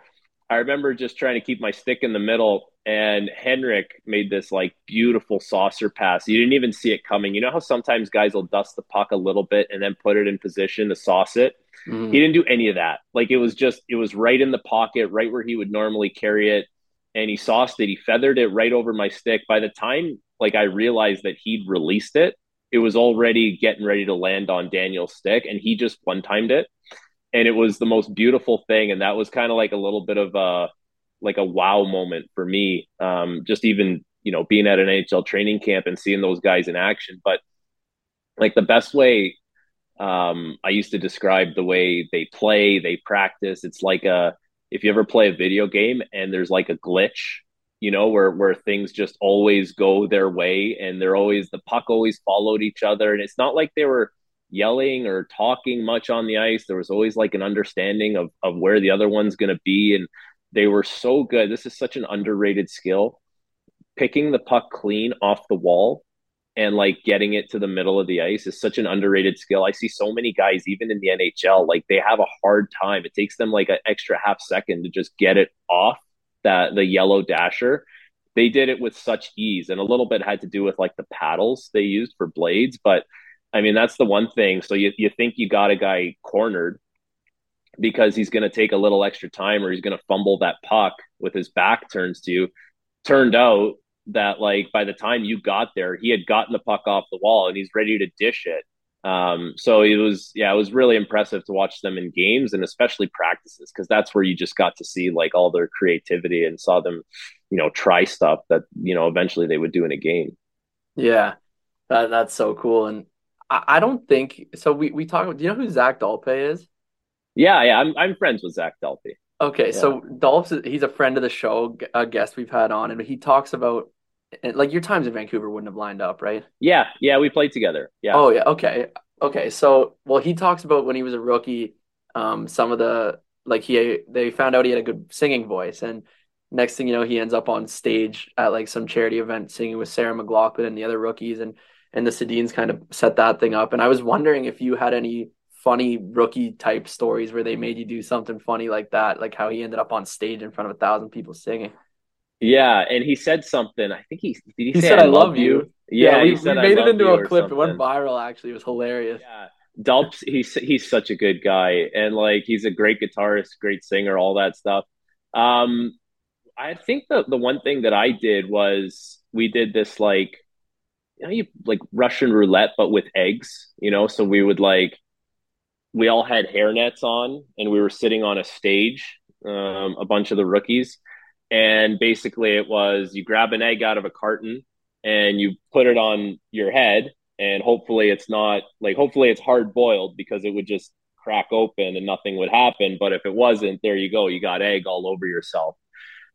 I remember just trying to keep my stick in the middle, and Henrik made this like beautiful saucer pass. You didn't even see it coming. You know how sometimes guys will dust the puck a little bit and then put it in position to sauce it? Mm. He didn't do any of that. Like it was just, it was right in the pocket, right where he would normally carry it. And he sauced it. He feathered it right over my stick. By the time like I realized that he'd released it, it was already getting ready to land on Daniel's stick, and he just one timed it, and it was the most beautiful thing. And that was kind of like a little bit of a like a wow moment for me. Um, just even you know being at an NHL training camp and seeing those guys in action. But like the best way um, I used to describe the way they play, they practice. It's like a if you ever play a video game and there's like a glitch, you know, where where things just always go their way and they're always the puck always followed each other, and it's not like they were yelling or talking much on the ice. There was always like an understanding of of where the other one's going to be, and they were so good. This is such an underrated skill. Picking the puck clean off the wall and like getting it to the middle of the ice is such an underrated skill. I see so many guys, even in the NHL, like they have a hard time. It takes them like an extra half second to just get it off that the yellow dasher. They did it with such ease, and a little bit had to do with like the paddles they used for blades. But I mean, that's the one thing. So you, you think you got a guy cornered because he's going to take a little extra time or he's going to fumble that puck with his back turns to you. Turned out that like by the time you got there, he had gotten the puck off the wall and he's ready to dish it. Um, so it was, yeah, it was really impressive to watch them in games and especially practices because that's where you just got to see like all their creativity and saw them, you know, try stuff that you know eventually they would do in a game. Yeah, that, that's so cool. And I, I don't think so. We we talk. About. Do you know who Zach Dalpe is? Yeah, yeah, I'm I'm friends with Zach Dalpe. Okay, yeah. so Dolph's he's a friend of the show, a guest we've had on, and he talks about like your times in Vancouver wouldn't have lined up, right? Yeah, yeah, we played together. Yeah. Oh yeah, okay, okay. So well, he talks about when he was a rookie, um, some of the like he they found out he had a good singing voice, and next thing you know, he ends up on stage at like some charity event singing with Sarah McLachlan and the other rookies, and and the Sedins kind of set that thing up. And I was wondering if you had any funny rookie type stories where they made you do something funny like that, like how he ended up on stage in front of a thousand people singing. Yeah, and he said something. I think he did. He, he said, "I, love you." you. Yeah, yeah we, we made it into a clip. It went viral. Actually, it was hilarious. Yeah, Dulps. He's he's such a good guy, and like he's a great guitarist, great singer, all that stuff. Um, I think the the one thing that I did was we did this like you know you like Russian roulette, but with eggs. You know, so we would like we all had hairnets on and we were sitting on a stage, um, a bunch of the rookies. And basically, it was you grab an egg out of a carton and you put it on your head. And hopefully, it's not like, hopefully, it's hard boiled because it would just crack open and nothing would happen. But if it wasn't, there you go. You got egg all over yourself.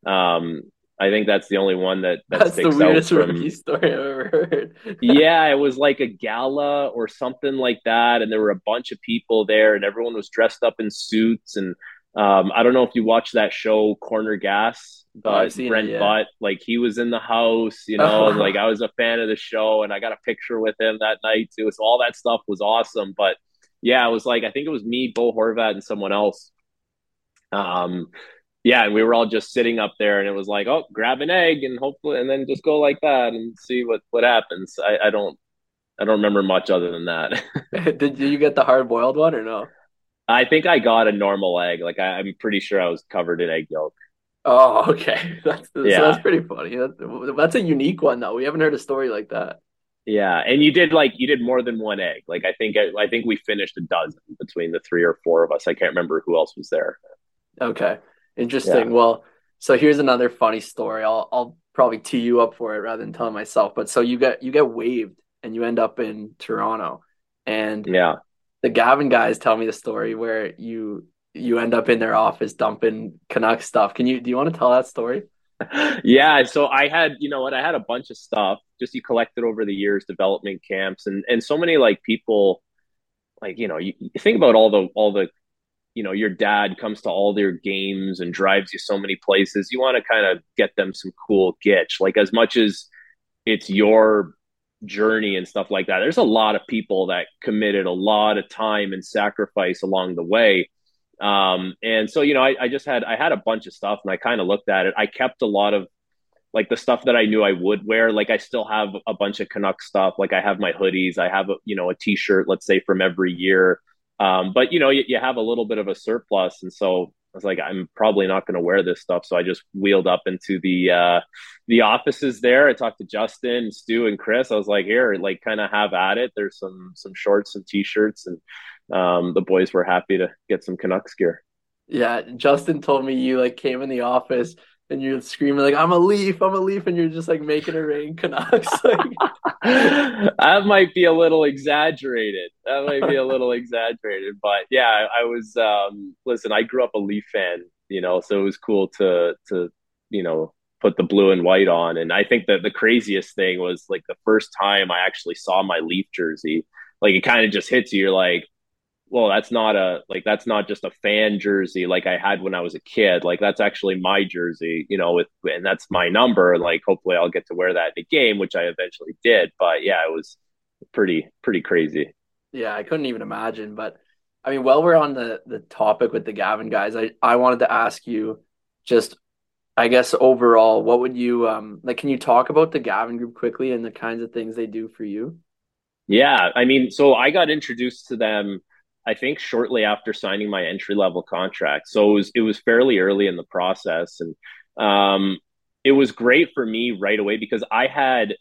Um, I think that's the only one that, that that's sticks the weirdest from, rookie story I've ever heard. *laughs* yeah, it was like a gala or something like that, and there were a bunch of people there, and everyone was dressed up in suits. And um, I don't know if you watched that show, Corner Gas, but oh, Brent it, yeah. Butt, like he was in the house, you know, and like I was a fan of the show, and I got a picture with him that night too. So all that stuff was awesome. But yeah, it was like I think it was me, Bo Horvat, and someone else. Um, yeah, and we were all just sitting up there, and it was like, oh, grab an egg, and hopefully, and then just go like that and see what what happens. I, I don't, I don't remember much other than that. *laughs* *laughs* Did you get the hard boiled one or no? I think I got a normal egg. Like I, am pretty sure I was covered in egg yolk. Oh, *laughs* okay. That's yeah. that's pretty funny. That's, that's a unique one though. We haven't heard a story like that. Yeah, and you did like you did more than one egg. Like I think I think we finished a dozen between the three or four of us. I can't remember who else was there. Okay. Interesting. Yeah. Well, so here's another funny story. I'll I'll probably tee you up for it rather than telling myself. But so you get you get waived and you end up in Toronto, and yeah, the Gavin guys tell me the story where you you end up in their office dumping Canuck stuff. Can you do you want to tell that story? *laughs* yeah, so I had, you know what, I had a bunch of stuff just you collected over the years, development camps, and and so many like people, like you know, you, you think about all the all the you know your dad comes to all their games and drives you so many places you want to kind of get them some cool gitch like as much as it's your journey and stuff like that there's a lot of people that committed a lot of time and sacrifice along the way um, and so you know I, I just had i had a bunch of stuff and i kind of looked at it i kept a lot of like the stuff that I knew I would wear. Like I still have a bunch of Canuck stuff. Like I have my hoodies. I have a, you know a T-shirt. Let's say from every year. Um, but you know, you, you, have a little bit of a surplus, and so was like, I'm probably not going to wear this stuff. So I just wheeled up into the uh, the offices there. I talked to Justin, Stu, and Chris. I was like, here, like, kind of have at it. There's some some shorts and t-shirts, and um, the boys were happy to get some Canucks gear. Yeah, Justin told me you like came in the office and you're screaming like I'm a leaf, I'm a leaf, and you're just like making it rain Canucks. *laughs* *laughs* that might be a little exaggerated. That might be a little exaggerated, but yeah, I, I was. Um, listen, I grew up a Leaf fan, you know, so it was cool to to you know put the blue and white on. And I think that the craziest thing was like the first time I actually saw my Leaf jersey. Like it kind of just hits you. You're like, well that's not a like that's not just a fan jersey like i had when i was a kid. Like that's actually my jersey you know with and that's my number like hopefully i'll get to wear that in a game which i eventually did. But yeah it was pretty pretty crazy. Yeah i couldn't even imagine. But i mean while we're on the the topic with the gavin guys i i wanted to ask you just i guess overall what would you um like can you talk about the gavin group quickly and the kinds of things they do for you? Yeah i mean so i got introduced to them I think shortly after signing my entry level contract. So it was it was fairly early in the process, and um, it was great for me right away because I had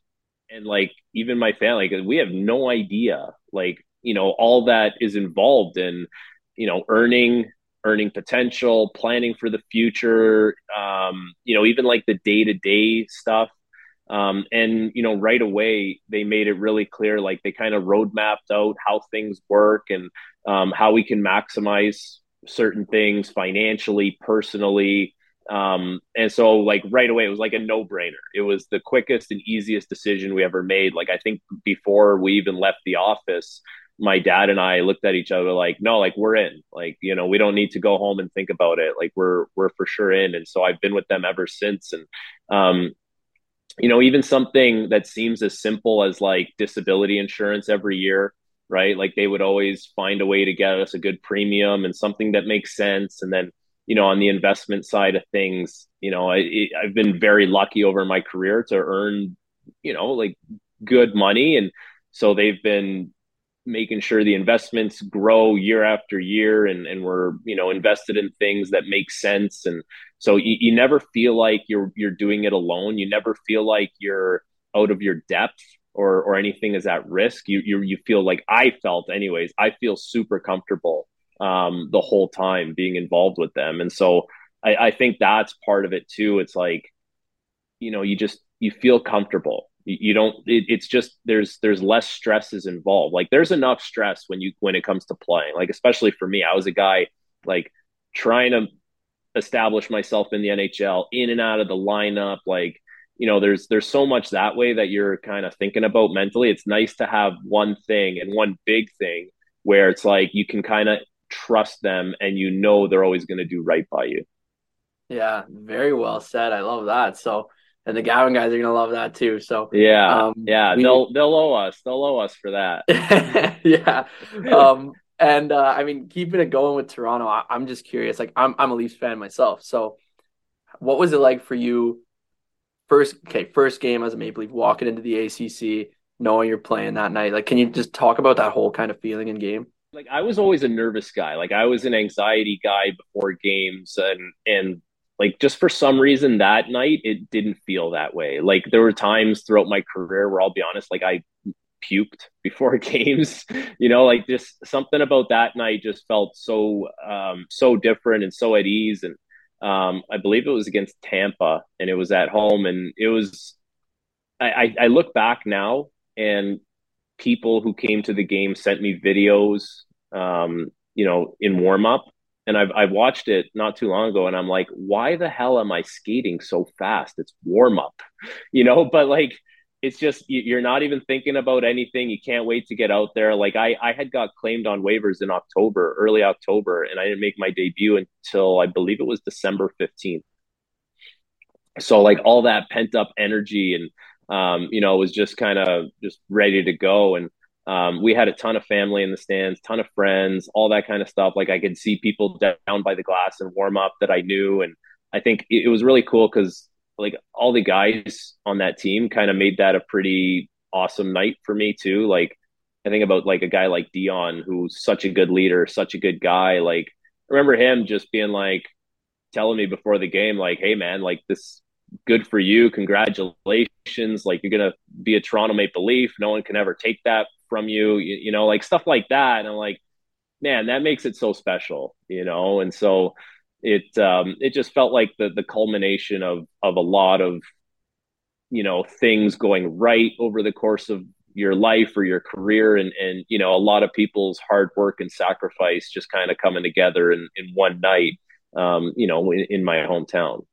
and like even my family, because we have no idea like you know all that is involved in you know earning earning potential, planning for the future, um, you know even like the day to day stuff. Um, and you know right away they made it really clear like they kind of road mapped out how things work and um, how we can maximize certain things financially, personally. Um, and so, like, right away, it was like a no brainer. It was the quickest and easiest decision we ever made. Like, I think before we even left the office, my dad and I looked at each other like, no, like we're in. Like, you know, we don't need to go home and think about it. Like, we're we're for sure in. And so I've been with them ever since. And um, you know, even something that seems as simple as like disability insurance every year right? Like they would always find a way to get us a good premium and something that makes sense. And then, you know, on the investment side of things, you know, I, I've been very lucky over my career to earn, you know, like good money. And so they've been making sure the investments grow year after year and, and we're, you know, invested in things that make sense. And so you, you never feel like you're, you're doing it alone. You never feel like you're out of your depth or or anything is at risk, you you you feel like I felt anyways. I feel super comfortable um, the whole time being involved with them, and so I, I think that's part of it too. It's like you know you just you feel comfortable. You, don't. It, it's just there's there's less stresses involved. Like there's enough stress when you when it comes to playing. Like especially for me, I was a guy like trying to establish myself in the NHL, in and out of the lineup, like you know there's there's so much that way that you're kind of thinking about mentally it's nice to have one thing and one big thing where it's like you can kind of trust them and you know they're always going to do right by you yeah very well said i love that so and the Gavin guys are gonna love that too. So yeah, um, yeah, we, they'll they'll owe us. They'll owe us for that. *laughs* yeah, *laughs* um, and uh, I mean, keeping it going with Toronto, I, am just curious. Like, I'm I'm a Leafs fan myself. So, what was it like for you first okay first game as a Maple Leaf walking into the ACC knowing you're playing that night. Like can you just talk about that whole kind of feeling in game? Like I was always a nervous guy. Like I was an anxiety guy before games and and like just for some reason that night it didn't feel that way. Like there were times throughout my career where I'll be honest like I puked before *laughs* games. You know like just something about that night just felt so um so different and so at ease and um, I believe it was against Tampa, and it was at home, and it was. I, I look back now, and people who came to the game sent me videos, um, you know, in warm up, and I've I've watched it not too long ago, and I'm like, why the hell am I skating so fast? It's warm up, *laughs* you know. But like, it's just you're not even thinking about anything. You can't wait to get out there. Like I, I had got claimed on waivers in October, early October, and I didn't make my debut until I believe it was December 15th. So like all that pent up energy and um, you know, was just kind of just ready to go. And um, we had a ton of family in the stands, ton of friends, all that kind of stuff. Like I could see people down by the glass and warm up that I knew. And I think it was really cool because like all the guys on that team kind of made that a pretty awesome night for me too. Like I think about like a guy like Dion, who's such a good leader, such a good guy. Like remember him just being like, telling me before the game, like, "Hey, man, like this, good for you, congratulations! Like you're gonna be a Toronto Maple Leaf. No one can ever take that from you. You, you know, like stuff like that." And I'm like, man, that makes it so special, you know. And so it um, it just felt like the the culmination of of a lot of you know things going right over the course of your life or your career. And and you know a lot of people's hard work and sacrifice just kind of coming together in, in one night um, you know in, in my hometown.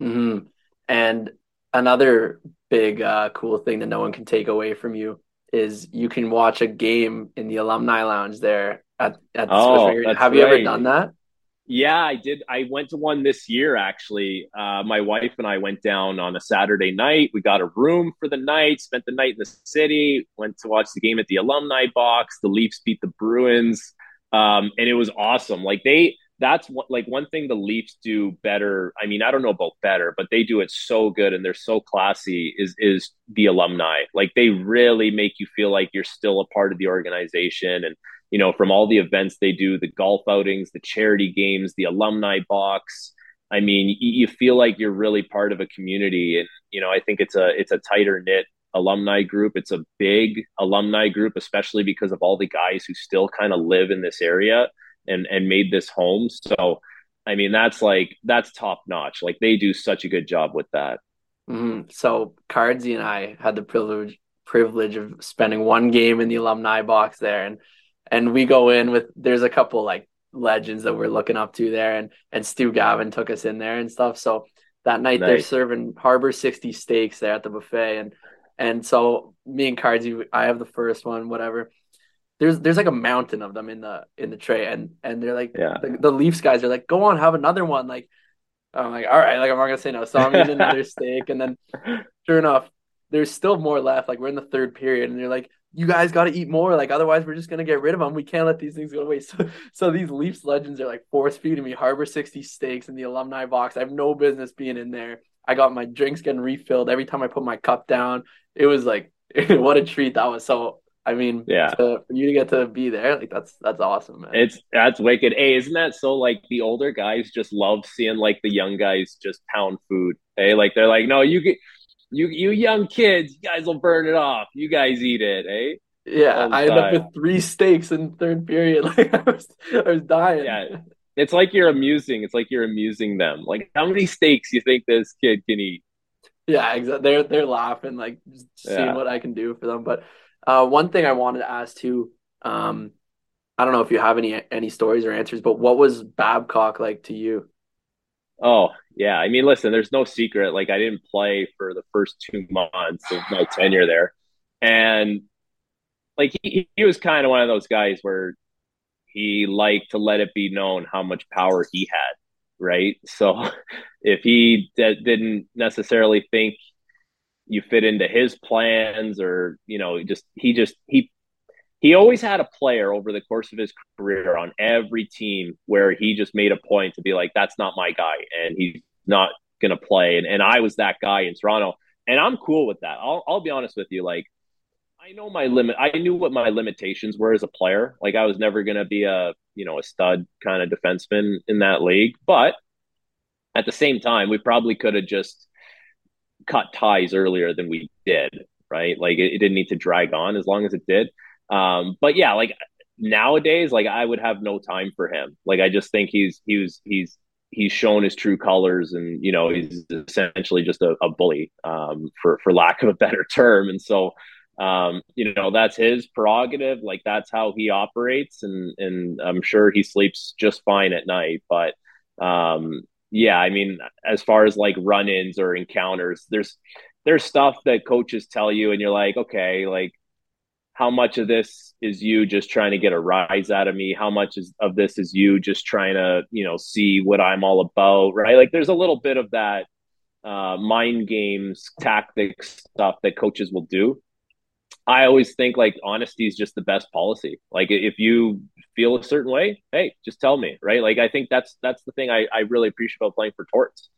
Mm-hmm. and another big uh, cool thing that no one can take away from you is you can watch a game in the alumni lounge there at, at the oh, have you ever done that yeah, I did. I went to one this year actually. Uh, my wife and I went down on a Saturday night. We got a room for the night, spent the night in the city, went to watch the game at the alumni box. The Leafs beat the Bruins. Um, and it was awesome. Like they, that's what, like one thing the Leafs do better. I mean, I don't know about better, but they do it so good and they're so classy is, is the alumni. Like they really make you feel like you're still a part of the organization and, you know, from all the events they do, the golf outings, the charity games, the alumni box. I mean, you, feel like you're really part of a community, and you know, I think it's a it's a tighter knit alumni group. It's a big alumni group, especially because of all the guys who still kind of live in this area and and made this home. So, I mean, that's like that's top notch. Like they do such a good job with that. Mm-hmm. So, Cardsy and I had the privilege privilege of spending one game in the alumni box there, and and we go in with there's a couple like legends that we're looking up to there. And and Stu Gavin took us in there and stuff. So that night nice. they're serving Harbour 60 steaks there at the buffet. And and so me and Cardsy I have the first one whatever. There's there's like a mountain of them in the in the tray. And and they're like yeah. the, the Leafs guys are like go on have another one. Like I'm like all right. Like I'm not gonna say no. So I'm eating *laughs* another steak. And then sure enough there's still more left. Like we're in the third period. And they're like you guys got to eat more. Like, otherwise, we're just going to get rid of them. We can't let these things go to waste. *laughs* So, so these Leafs legends are like force feeding me Harbour 60 steaks in the alumni box. I have no business being in there. I got my drinks getting refilled every time I put my cup down. It was like, *laughs* what a treat that was. So, I mean, yeah, to, for you to get to be there, like that's that's awesome, man. It's that's wicked. Hey, isn't that so? Like the older guys just love seeing like the young guys just pound food. Hey, like they're like, no, you get you you young kids, you guys will burn it off. You guys eat it, eh? Yeah, I end up with three steaks in third period. *laughs* Like I was, I was dying. Yeah, it's like you're amusing. It's like you're amusing them. Like how many steaks you think this kid can eat? Yeah, exactly. They're they're laughing, like seeing yeah. what I can do for them. But uh, one thing I wanted to ask too, um, I don't know if you have any any stories or answers, but what was Babcock like to you? Oh, yeah. I mean, listen, there's no secret. Like, I didn't play for the first two months of my tenure there. And, like, he, he was kind of one of those guys where he liked to let it be known how much power he had, right? So, *laughs* if he didn't necessarily think you fit into his plans or, you know, just, he just, he he always had a player over the course of his career on every team where he just made a point to be like, that's not my guy and he's not going to play. And, and I was that guy in Toronto. And I'm cool with that. I'll, I'll be honest with you. Like, I know my limit. I knew what my limitations were as a player. Like, I was never going to be a, you know, a stud kind of defenseman in that league. But at the same time, we probably could have just cut ties earlier than we did. Right. Like, it, it didn't need to drag on as long as it did. Um, but yeah, like nowadays, like I would have no time for him. Like I just think he's he was he's he's shown his true colors, and you know he's essentially just a, a bully, um, for for lack of a better term. And so, um, you know that's his prerogative. Like that's how he operates, and and I'm sure he sleeps just fine at night. But um, yeah, I mean, as far as like run-ins or encounters, there's there's stuff that coaches tell you, and you're like, okay, like how much of this is you just trying to get a rise out of me? How much is, of this is you just trying to you know see what i'm all about right? Like there's a little bit of that uh, mind games tactics stuff that coaches will do. I always think like honesty is just the best policy. Like if you feel a certain way hey just tell me right? Like i think that's that's the thing i, I really appreciate about playing for torts.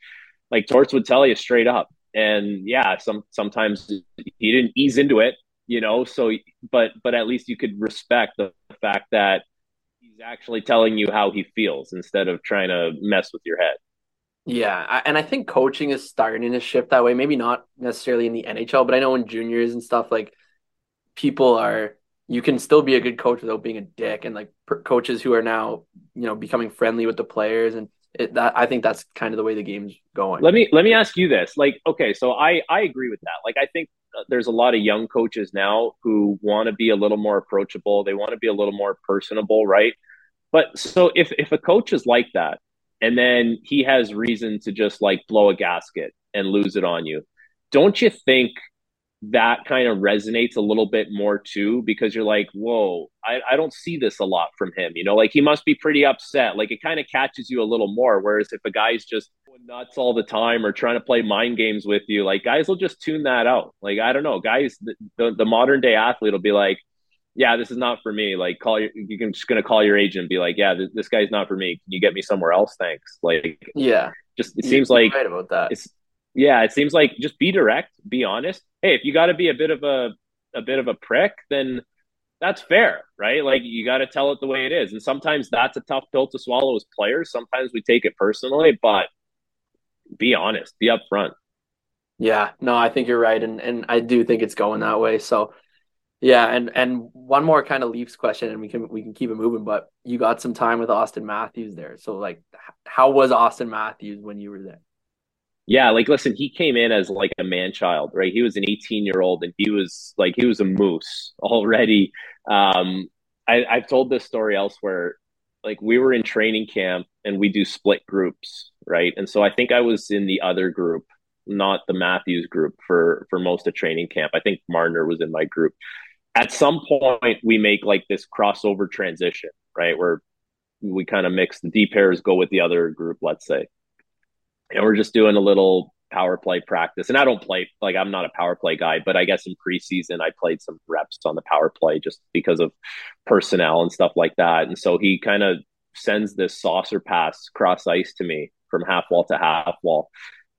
Like torts would tell you straight up. And yeah some sometimes he didn't ease into it you know so but but at least you could respect the fact that he's actually telling you how he feels instead of trying to mess with your head Yeah, and I think coaching is starting to shift that way. Maybe not necessarily in the NHL, but I know in juniors and stuff like people are you can still be a good coach without being a dick and like per- coaches who are now, you know, becoming friendly with the players and it, that I think that's kind of the way the game's going. Let me let me ask you this. Like okay, so I I agree with that. Like I think uh, there's a lot of young coaches now who want to be a little more approachable. They want to be a little more personable, right? But so if if a coach is like that and then he has reason to just like blow a gasket and lose it on you, don't you think that kind of resonates a little bit more too because you're like, whoa, I, I don't see this a lot from him. You know, like he must be pretty upset. Like it kind of catches you a little more. Whereas if a guy's just nuts all the time or trying to play mind games with you, like guys will just tune that out. Like I don't know, guys, the, the, the modern day athlete will be like, yeah, this is not for me. Like call your, you can just gonna call your agent and be like, yeah, this, this guy's not for me. Can you get me somewhere else? Thanks. Like, yeah, just it seems like right about that. It's yeah, it seems like just be direct, be honest. Hey, if you got to be a bit of a a bit of a prick, then that's fair, right? Like you got to tell it the way it is. And sometimes that's a tough pill to swallow as players. Sometimes we take it personally, but be honest, be upfront. Yeah, no, I think you're right, and and I do think it's going that way. So, yeah, and and one more kind of Leafs question, and we can we can keep it moving. But you got some time with Auston Matthews there, so like, how was Auston Matthews when you were there? Yeah, like listen, he came in as like a man child, right? He was an 18 year old and he was like he was a moose *laughs* already. Um, I, I've told this story elsewhere. Like we were in training camp and we do split groups, right? And so I think I was in the other group, not the Matthews group for for most of training camp. I think Marner was in my group. At some point, we make like this crossover transition, right? Where we kind of mix the D pairs go with the other group, let's say and we're just doing a little power play practice. And I don't play like I'm not a power play guy, but I guess in preseason I played some reps on the power play just because of personnel and stuff like that. And so he kind of sends this saucer pass cross ice to me from half wall to half wall.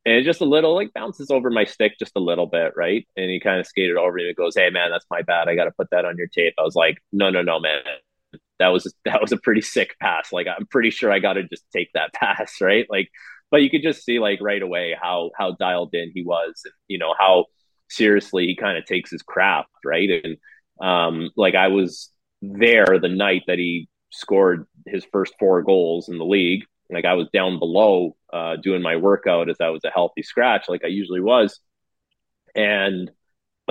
And it just a little like bounces over my stick just a little bit, right? And he kind of skated over me and goes, Hey man, that's my bad. I gotta put that on your tape. I was like, No, no, no, man. That was that was a pretty sick pass. Like I'm pretty sure I gotta just take that *laughs* pass, right? Like but you could just see like right away how how dialed in he was and you know how seriously he kind of takes his craft right? And um like i was there the night that he scored his first four goals in the league. Like i was down below uh doing my workout as i was a healthy scratch like i usually was. And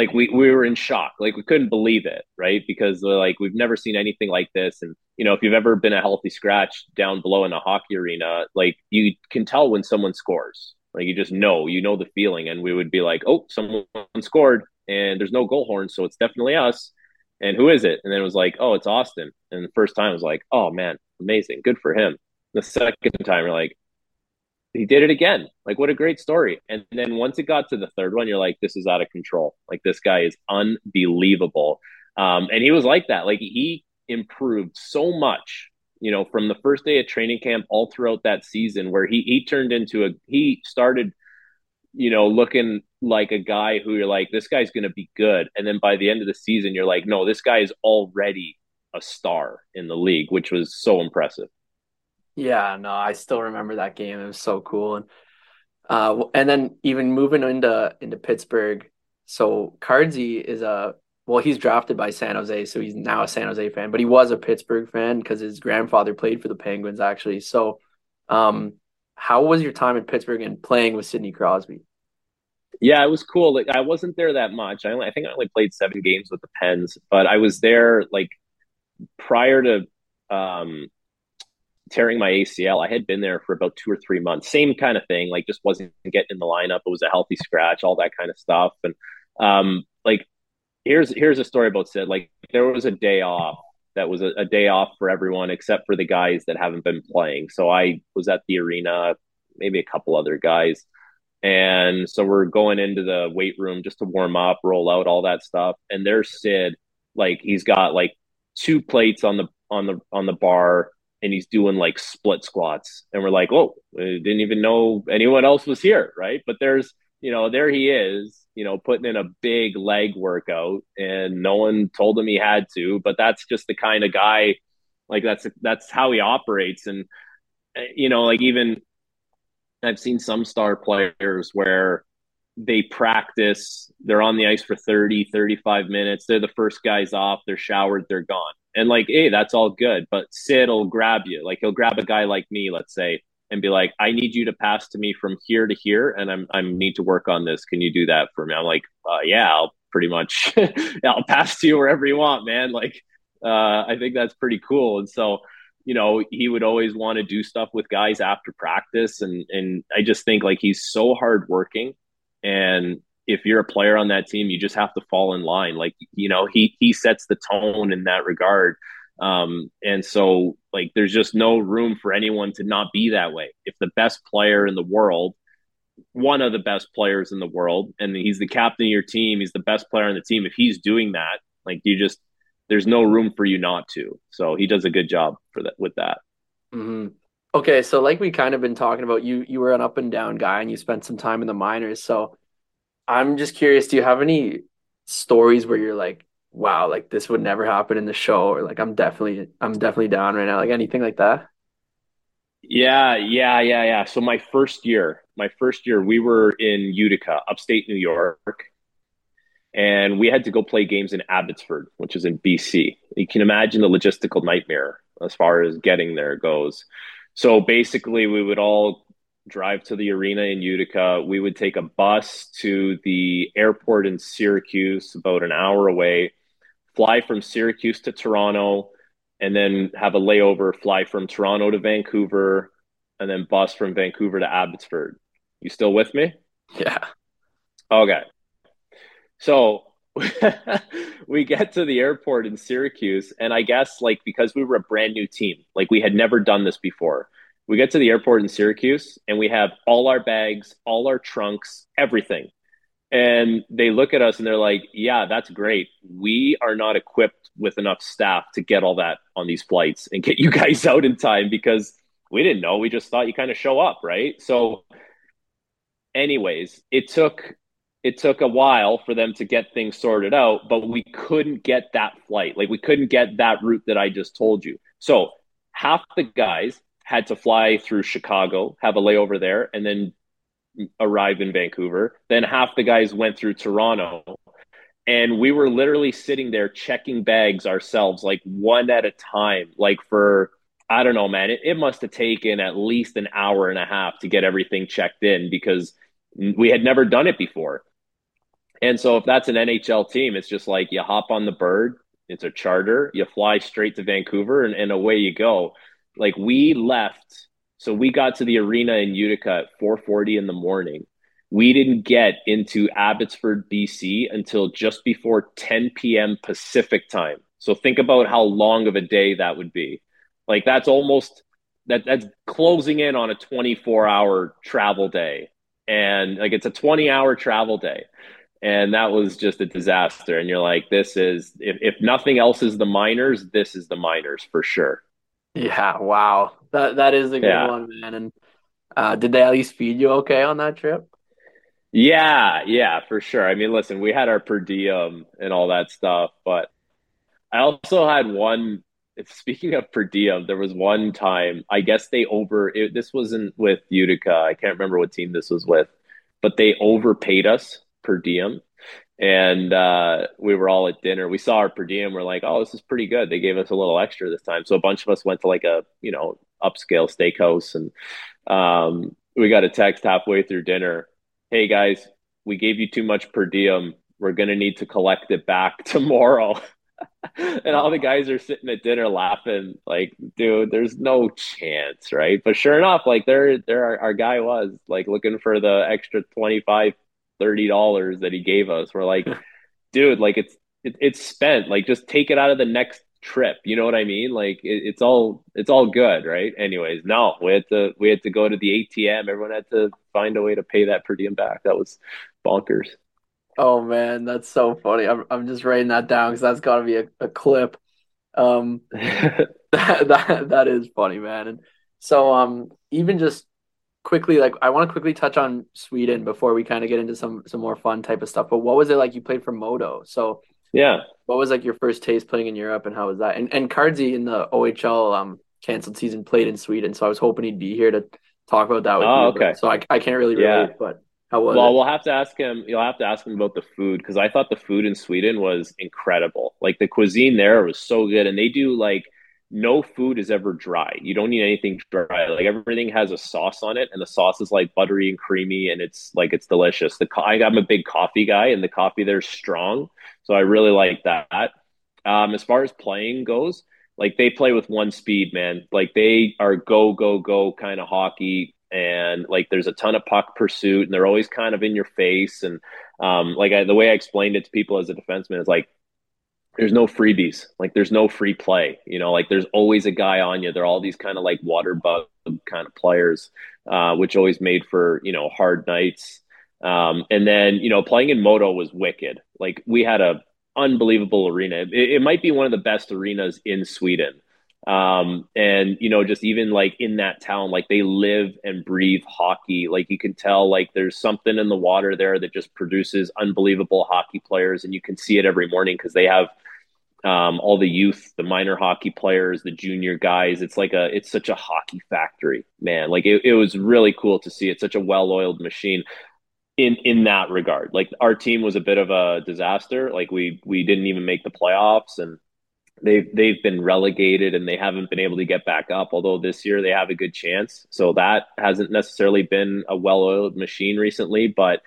like we we were in shock. Like we couldn't believe it right? Because like we've never seen anything like this. And you know if you've ever been a healthy scratch down below in a hockey arena like you can tell when someone scores. Like you just know you know the feeling. And we would be like oh someone scored and there's no goal horn so it's definitely us. And who is it? And then it was like oh it's auston. And the first time was like oh man amazing. Good for him. The second time you're like he did it again. Like, what a great story. And then once it got to the third one, you're like, this is out of control. Like, this guy is unbelievable. Um, and he was like that. Like, he improved so much, you know, from the first day of training camp all throughout that season, where he, he turned into a, he started, you know, looking like a guy who you're like, this guy's going to be good. And then by the end of the season, you're like, no, this guy is already a star in the league, which was so impressive. Yeah, no, I still remember that game. It was so cool, and uh, and then even moving into into Pittsburgh. So Cardsy is a well, he's drafted by San Jose, so he's now a San Jose fan, but he was a Pittsburgh fan because his grandfather played for the Penguins actually. So, um, how was your time in Pittsburgh and playing with Sidney Crosby? Yeah, it was cool. Like I wasn't there that much. I only, I think I only played seven games with the Pens, but I was there like prior to um tearing my ACL, I had been there for about two or three months. Same kind of thing, like just wasn't getting in the lineup. It was a healthy scratch, all that kind of stuff. And um, like here's here's a story about Sid. Like there was a day off that was a, a, day off for everyone except for the guys that haven't been playing. So I was at the arena, maybe a couple other guys. And so we're going into the weight room just to warm up, roll out, all that stuff. And there's Sid, like he's got like two plates on the on the on the bar and he's doing like split squats and we're like oh we didn't even know anyone else was here right but there's you know there he is you know putting in a big leg workout and no one told him he had to but that's just the kind of guy like that's that's how he operates and eh, you know like even I've seen some star players where they practice, they're on the ice for 30, 35 minutes. They're the first guys off, they're showered, they're gone. And like, hey, that's all good. But Sid will grab you. Like he'll grab a guy like me, let's say, and be like, I need you to pass to me from here to here, and I'm I need to work on this. Can you do that for me? I'm like, uh, yeah, I'll pretty much *laughs* I'll pass to you wherever you want, man. Like, uh, I think that's pretty cool. And so, you know, he would always want to do stuff with guys after practice, and and I just think like he's so hardworking, and if you're a player on that team, you just have to fall in line. Like, you know, he he sets the tone in that regard. Um, and so, like, there's just no room for anyone to not be that way. If the best player in the world, one of the best players in the world, and he's the captain of your team, he's the best player on the team. If he's doing that, like, you just there's no room for you not to. So he does a good job for that with that. Mm-hmm. Okay, so like we kind of been talking about, you you were an up and down guy, and you spent some time in the minors. So I'm just curious, do you have any stories where you're like, wow, like this would never happen in the show, or like I'm definitely I'm definitely down right now, like anything like that? Yeah, yeah, yeah, yeah. So my first year, my first year, we were in Utica, upstate New York, and we had to go play games in Abbotsford, which is in BC. You can imagine the logistical nightmare as far as getting there goes. So basically, we would all drive to the arena in Utica. We would take a bus to the airport in Syracuse, about an hour away fly from Syracuse to Toronto, and then have a layover, fly from Toronto to Vancouver, and then bus from Vancouver to Abbotsford. You still with me? Yeah. Okay. So *laughs* we get to the airport in Syracuse, and I guess like because we were a brand new team, like we had never done this before. We get to the airport in Syracuse, and we have all our bags, all our trunks, everything and they look at us and they're like, yeah, that's great. We are not equipped with enough staff to get all that on these flights and get you guys *laughs* out in time because we didn't know. We just thought you kind of show up, right? So, anyways, it took it took a while for them to get things sorted out, but we couldn't get that flight. Like we couldn't get that route that I just told you. So half the guys had to fly through Chicago, have a layover there, and then arrive in Vancouver. Then half the guys went through Toronto. And we were literally sitting there checking bags ourselves, like one at a time, like for, I don't know, man, it, it must have taken at least an hour and a half to get everything checked in because we had never done it before. And so if that's an NHL team, it's just like you hop on the bird, it's a charter, you fly straight to Vancouver, and, and away you go. Like we left so we got to the arena in Utica at 4:40 in the morning. We didn't get into Abbotsford, BC until just before 10 p.m. Pacific time. So think about how long of a day that would be. Like that's almost that that's closing in on a 24-hour travel day. And like it's a 20-hour travel day. And that was just a disaster. And you're like, this is if, if nothing else is the minors this is the minors for sure. Yeah, wow. That that is a good yeah. one, man. And uh, did they at least feed you okay on that trip? Yeah, yeah, for sure. I mean, listen, we had our per diem and all that stuff, but I also had one. Speaking of per diem, there was one time. I guess they over. It, this wasn't with Utica. I can't remember what team this was with, but they overpaid us per diem and uh, we were all at dinner. We saw our per diem. We're like, oh, this is pretty good. They gave us a little extra this time. So a bunch of us went to like a you know upscale steakhouse, and um, we got a text halfway through dinner. Hey guys, we gave you too much per diem. We're gonna need to collect it back *laughs* tomorrow. *laughs* and all the guys are sitting at dinner laughing, like, dude, there's no chance, right? But sure enough, like there, there, our, our guy was like looking for the extra 25 thirty dollars that he gave us. We're like, *laughs* dude, like it's it, it's spent. Like just take it out of the next trip. You know what I mean? Like it, it's all it's all good, right? Anyways, no, we had to we had to go to the ATM. Everyone had to find a way to pay that per diem back. That was bonkers. Oh man, that's so funny. I'm I'm just writing that down because that's got to be a, a clip. Um, *laughs* *laughs* that, that that is funny, man. And so um, even just quickly like I want to quickly touch on Sweden before we kind of get into some some more fun type of stuff. But what was it like you played for MoDo? So yeah, what was like your first taste playing in Europe and how was that? And and Cardsy in the OHL um canceled season played in Sweden, so I was hoping he'd be here to talk about that with Oh, you. okay. So I, I can't really Yeah. but how was Well, it? we'll have to ask him. You'll have to ask him about the food because I thought the food in Sweden was incredible. Like the cuisine there was so good, and they do like no food is ever dry. You don't need anything dry. Like everything has a sauce on it, and the sauce is like buttery and creamy, and it's like it's delicious. The co- I'm a big coffee guy, and the coffee there's strong, so I really like that. Um, as far as playing goes, like they play with one speed, man. Like they are go go go kind of hockey, and like there's a ton of puck pursuit, and they're always kind of in your face. And um, like I, the way I explained it to people as a defenseman is like there's no freebies. Like there's no free play. You know, like there's always a guy on you. They're all these kind of like water bug kind of players, uh, which always made for you know hard nights. Um, and then you know playing in MoDo was wicked. Like we had a unbelievable arena. It, it might be one of the best arenas in Sweden. Um, and you know, just even like in that town, like they live and breathe hockey. Like you can tell, like there's something in the water there that just produces unbelievable hockey players, and you can see it every morning because they have um, all the youth, the minor hockey players, the junior guys. It's like a, it's such a hockey factory, man. Like it, it was really cool to see. It's such a well-oiled machine in in that regard. Like our team was a bit of a disaster. Like we we didn't even make the playoffs, and they've they've been relegated and they haven't been able to get back up. Although this year they have a good chance, so that hasn't necessarily been a well-oiled machine recently. But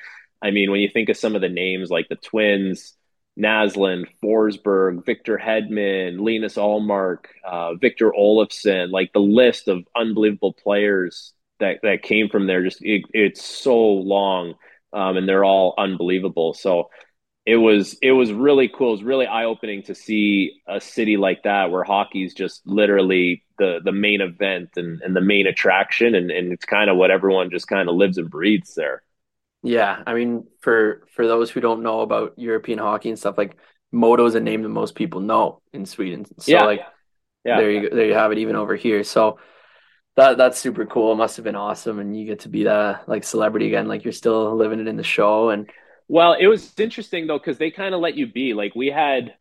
I mean, when you think of some of the names like the Twins. Naslund, Forsberg, Victor Hedman, Linus Ullmark, uh, Victor Olofsson, like the list of unbelievable players that, that came from there, just it, it's so long um, and they're all unbelievable. So it was it was really cool. It was really eye opening to see a city like that where hockey's just literally the the main event and, and the main attraction, and, and it's kind of what everyone just kind of lives and breathes there. Yeah, I mean, for for those who don't know about European hockey and stuff, like MoDo is a name that most people know in Sweden. So Yeah. like Yeah, there you go, there you have it, even over here. So that that's super cool. It must have been awesome, and you get to be that like celebrity again. Like you're still living it in the show, and Well, it was interesting though because they kind of let you be. Like we had,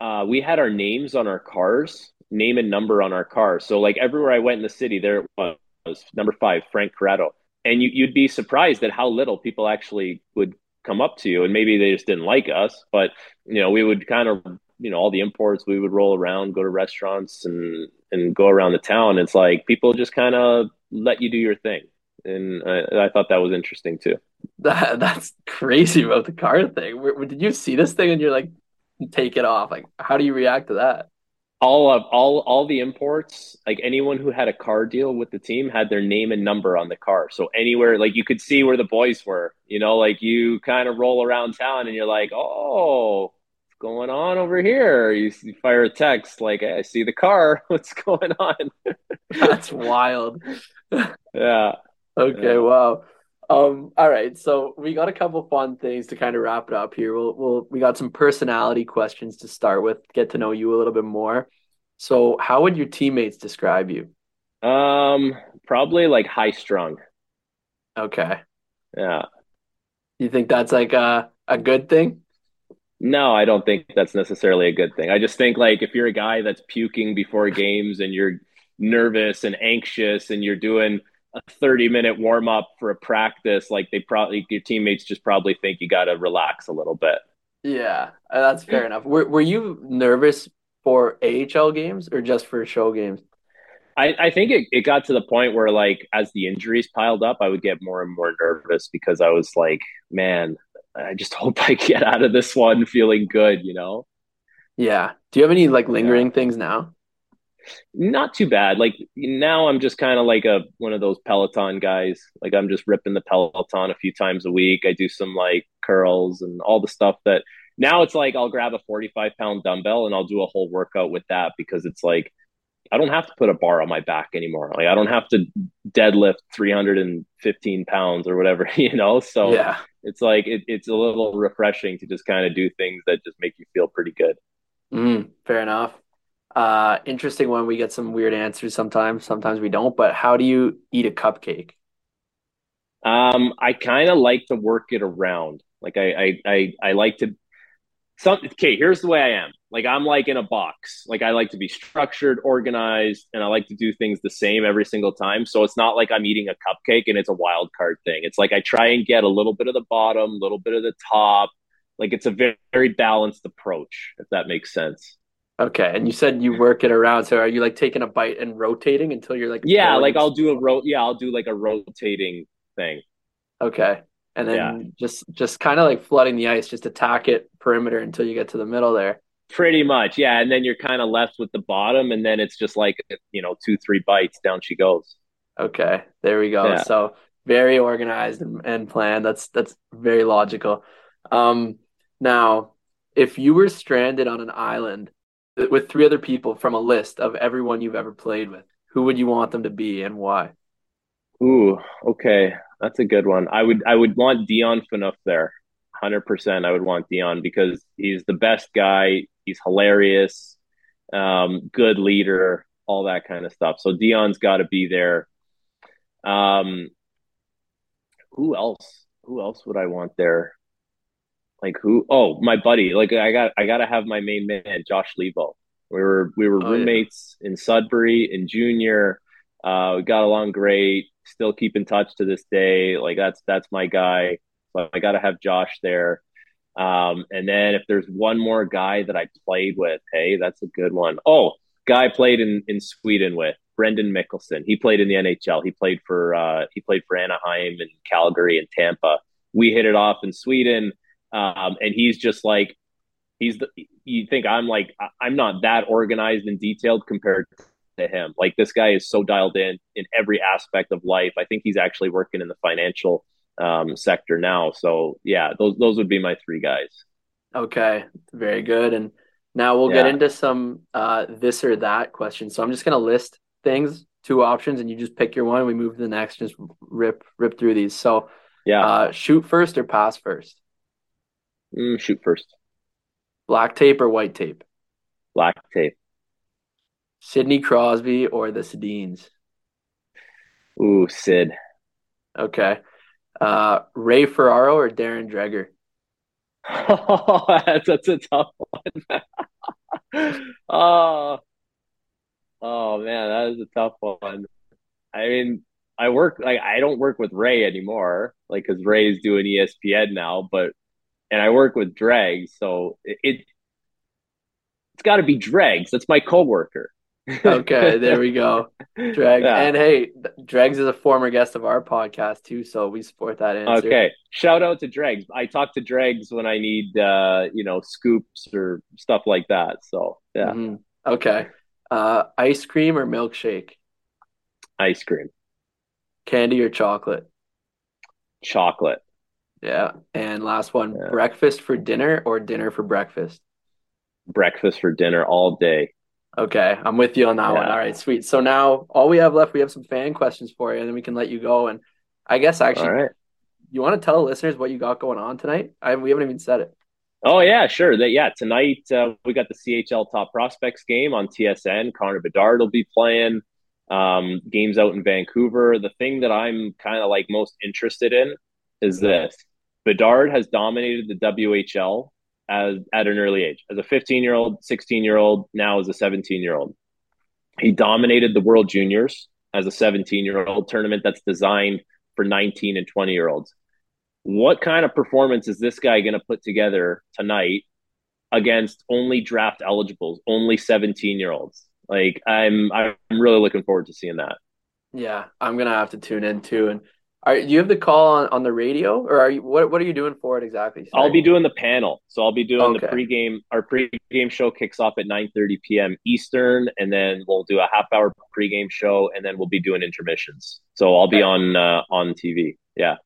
uh, we had our names on our cars, name and number on our cars. So like everywhere I went in the city, there it was number five, Frank Corrado, and you, you'd be surprised at how little people actually would come up to you, and maybe they just didn't like us, but you know we would kind of you know all the imports we would roll around, go to restaurants and and go around the town. It's like people just kind of let you do your thing, and I, I thought that was interesting too. that that's crazy about the car thing. Where- did you see this thing and you're like, take it off? Like, how do you react to that? All of all all the imports like anyone who had a car deal with the team had their name and number on the car so anywhere like you could see where the boys were you know like you kind of roll around town and you're like oh what's going on over here you, you fire a text like hey, i see the car *laughs* what's going on *laughs* That's wild. yeah *laughs* Okay, Yeah. wow. Um, all right, so we got a couple fun things to kind of wrap it up here. We'll, we'll we got some personality questions to start with, get to know you a little bit more. So, how would your teammates describe you? um probably like high strung Okay. yeah You think that's like a a good thing? No, I don't think that's necessarily a good thing. I just think like if you're a guy that's puking before games and you're nervous and anxious and you're doing a 30 minute warm up for a practice, like they probably your teammates just probably think you got to relax a little bit. Yeah, uh, that's fair enough. Were were you nervous for AHL games or just for show games? I, I think it, it got to the point where like as the injuries piled up, I would get more and more nervous because I was like, man, I just *laughs* hope I get out of this one feeling good, you know? Yeah. Do you have any like lingering things now? Not too bad. Like now I'm just kind of like a one of those Peloton guys. Like I'm just ripping the Peloton a few times a week. I do some like curls and all the stuff that now it's like I'll grab a 45 pound dumbbell and I'll do a whole workout with that because it's like I don't have to put a bar on my back anymore. Like I don't have to deadlift 315 pounds or whatever, *laughs* you know? So Yeah. it's like it, it's a little refreshing to just kind of do things that just make you feel pretty good. Mm, fair enough. Uh, interesting one. We get some weird answers sometimes. Sometimes we don't. But how do you eat a cupcake? Um, I kind of like to work it around. Like I, I, I, I like to. Some okay. Here's the way I am. Like I'm like in a box. Like I like to be structured, organized, and I like to do things the same every single time. So it's not like I'm eating a cupcake and it's a wild card thing. It's like I try and get a little bit of the bottom, a little bit of the top. Like it's a very, very balanced approach, if that makes sense. Okay, and you said you work it around. So are you like taking a bite and rotating until you're like Yeah, like I'll do a ro yeah, I'll do like a rotating thing. Okay. And then yeah. just just kind of like flooding the ice, just attack it perimeter until you get to the middle there. Pretty much, yeah. And then you're kind of left with the bottom, and then it's just like you know two, three bites down she goes. Okay, there we go. Yeah. So very organized and, and planned. That's that's very logical. Um, now, if you were stranded on an island with three other people from a list of everyone you've ever played with, who would you want them to be and why? Ooh, okay. That's a good one. I would I would want Dion Phaneuf there. 100% I would want Dion because he's the best guy. He's hilarious, um, good leader, all that kind of stuff. So Dion's got to be there. Um, who else? Who else would I want there? Like who? Oh, my buddy. Like I got I got to have my main man, Josh Leivo. We were we were oh, roommates yeah. in Sudbury in junior. Uh, we got along great still keep in touch to this day. Like that's that's my guy. So I got to have Josh there. Um, and then if there's one more guy that I played with, hey, that's a good one. Oh, guy I played in in Sweden with Brendan Mikkelson. He played in the NHL. He played for uh, he played for Anaheim and Calgary and Tampa. We hit it off in Sweden, um, and he's just like he's the. You think I'm like I'm not that organized and detailed compared to him. Like this guy is so dialed in in every aspect of life. I think he's actually working in the financial um, sector now. So yeah, those those would be my three guys. Okay, very good. And now we'll yeah. get into some uh, this or that questions. So I'm just gonna list things, two options, and you just pick your one. we move to the next. Just rip rip through these. So yeah, uh, shoot first or pass first. Mm, shoot first. Black tape or white tape. Black tape. Sidney Crosby or the Sedins? Ooh, Sid. Okay. Uh, Ray Ferraro or Darren Dreger? Oh, *laughs* that's, that's a tough one. *laughs* oh, oh man, that is a tough one. I mean, I work like I don't work with Ray anymore, like because Ray's doing ESPN now, but and I work with Dregs, so it, it it's got to be Dregs. That's my coworker okay, *laughs* there we go. Drag yeah. and hey, Dregs is a former guest of our podcast too, so we support that answer. Okay, shout out to Dregs. I talk to Dregs when I need, uh, you know, scoops or stuff like that. So yeah. Mm-hmm. Okay, uh, ice cream or milkshake? Ice cream. Candy or chocolate? Chocolate. Yeah, and last one: yeah. breakfast for dinner or dinner for breakfast? Breakfast for dinner all day. Okay, I'm with you on that yeah. one. All right, sweet. So now all we have left, we have some fan questions for you, and then we can let you go. And I guess actually, right. you want to tell the listeners what you got going on tonight? I we haven't even said it. Oh yeah, sure. That yeah, tonight uh, we got the CHL Top Prospects game on TSN. Connor Bedard will be playing. Um, games out in Vancouver. The thing that I'm kind of like most interested in is this: Bedard has dominated the WHL as at an early age, as a 15 year old, 16 year old, now as a 17 year old. He dominated the World Juniors as a 17 year old tournament that's designed for 19 and 20 year olds. What kind of performance is this guy going to put together tonight against only draft eligibles, only 17 year olds? Like I'm, I'm really looking forward to seeing that. Yeah, I'm gonna have to tune in too, and are do you have the call on, on the radio, or are you what what are you doing for it exactly? Sorry. I'll be doing the panel, so I'll be doing okay. the pregame. Our pregame show kicks off at nine thirty p.m. Eastern, and then we'll do a half hour pregame show, and then we'll be doing intermissions. So I'll be on uh, on TV. Yeah.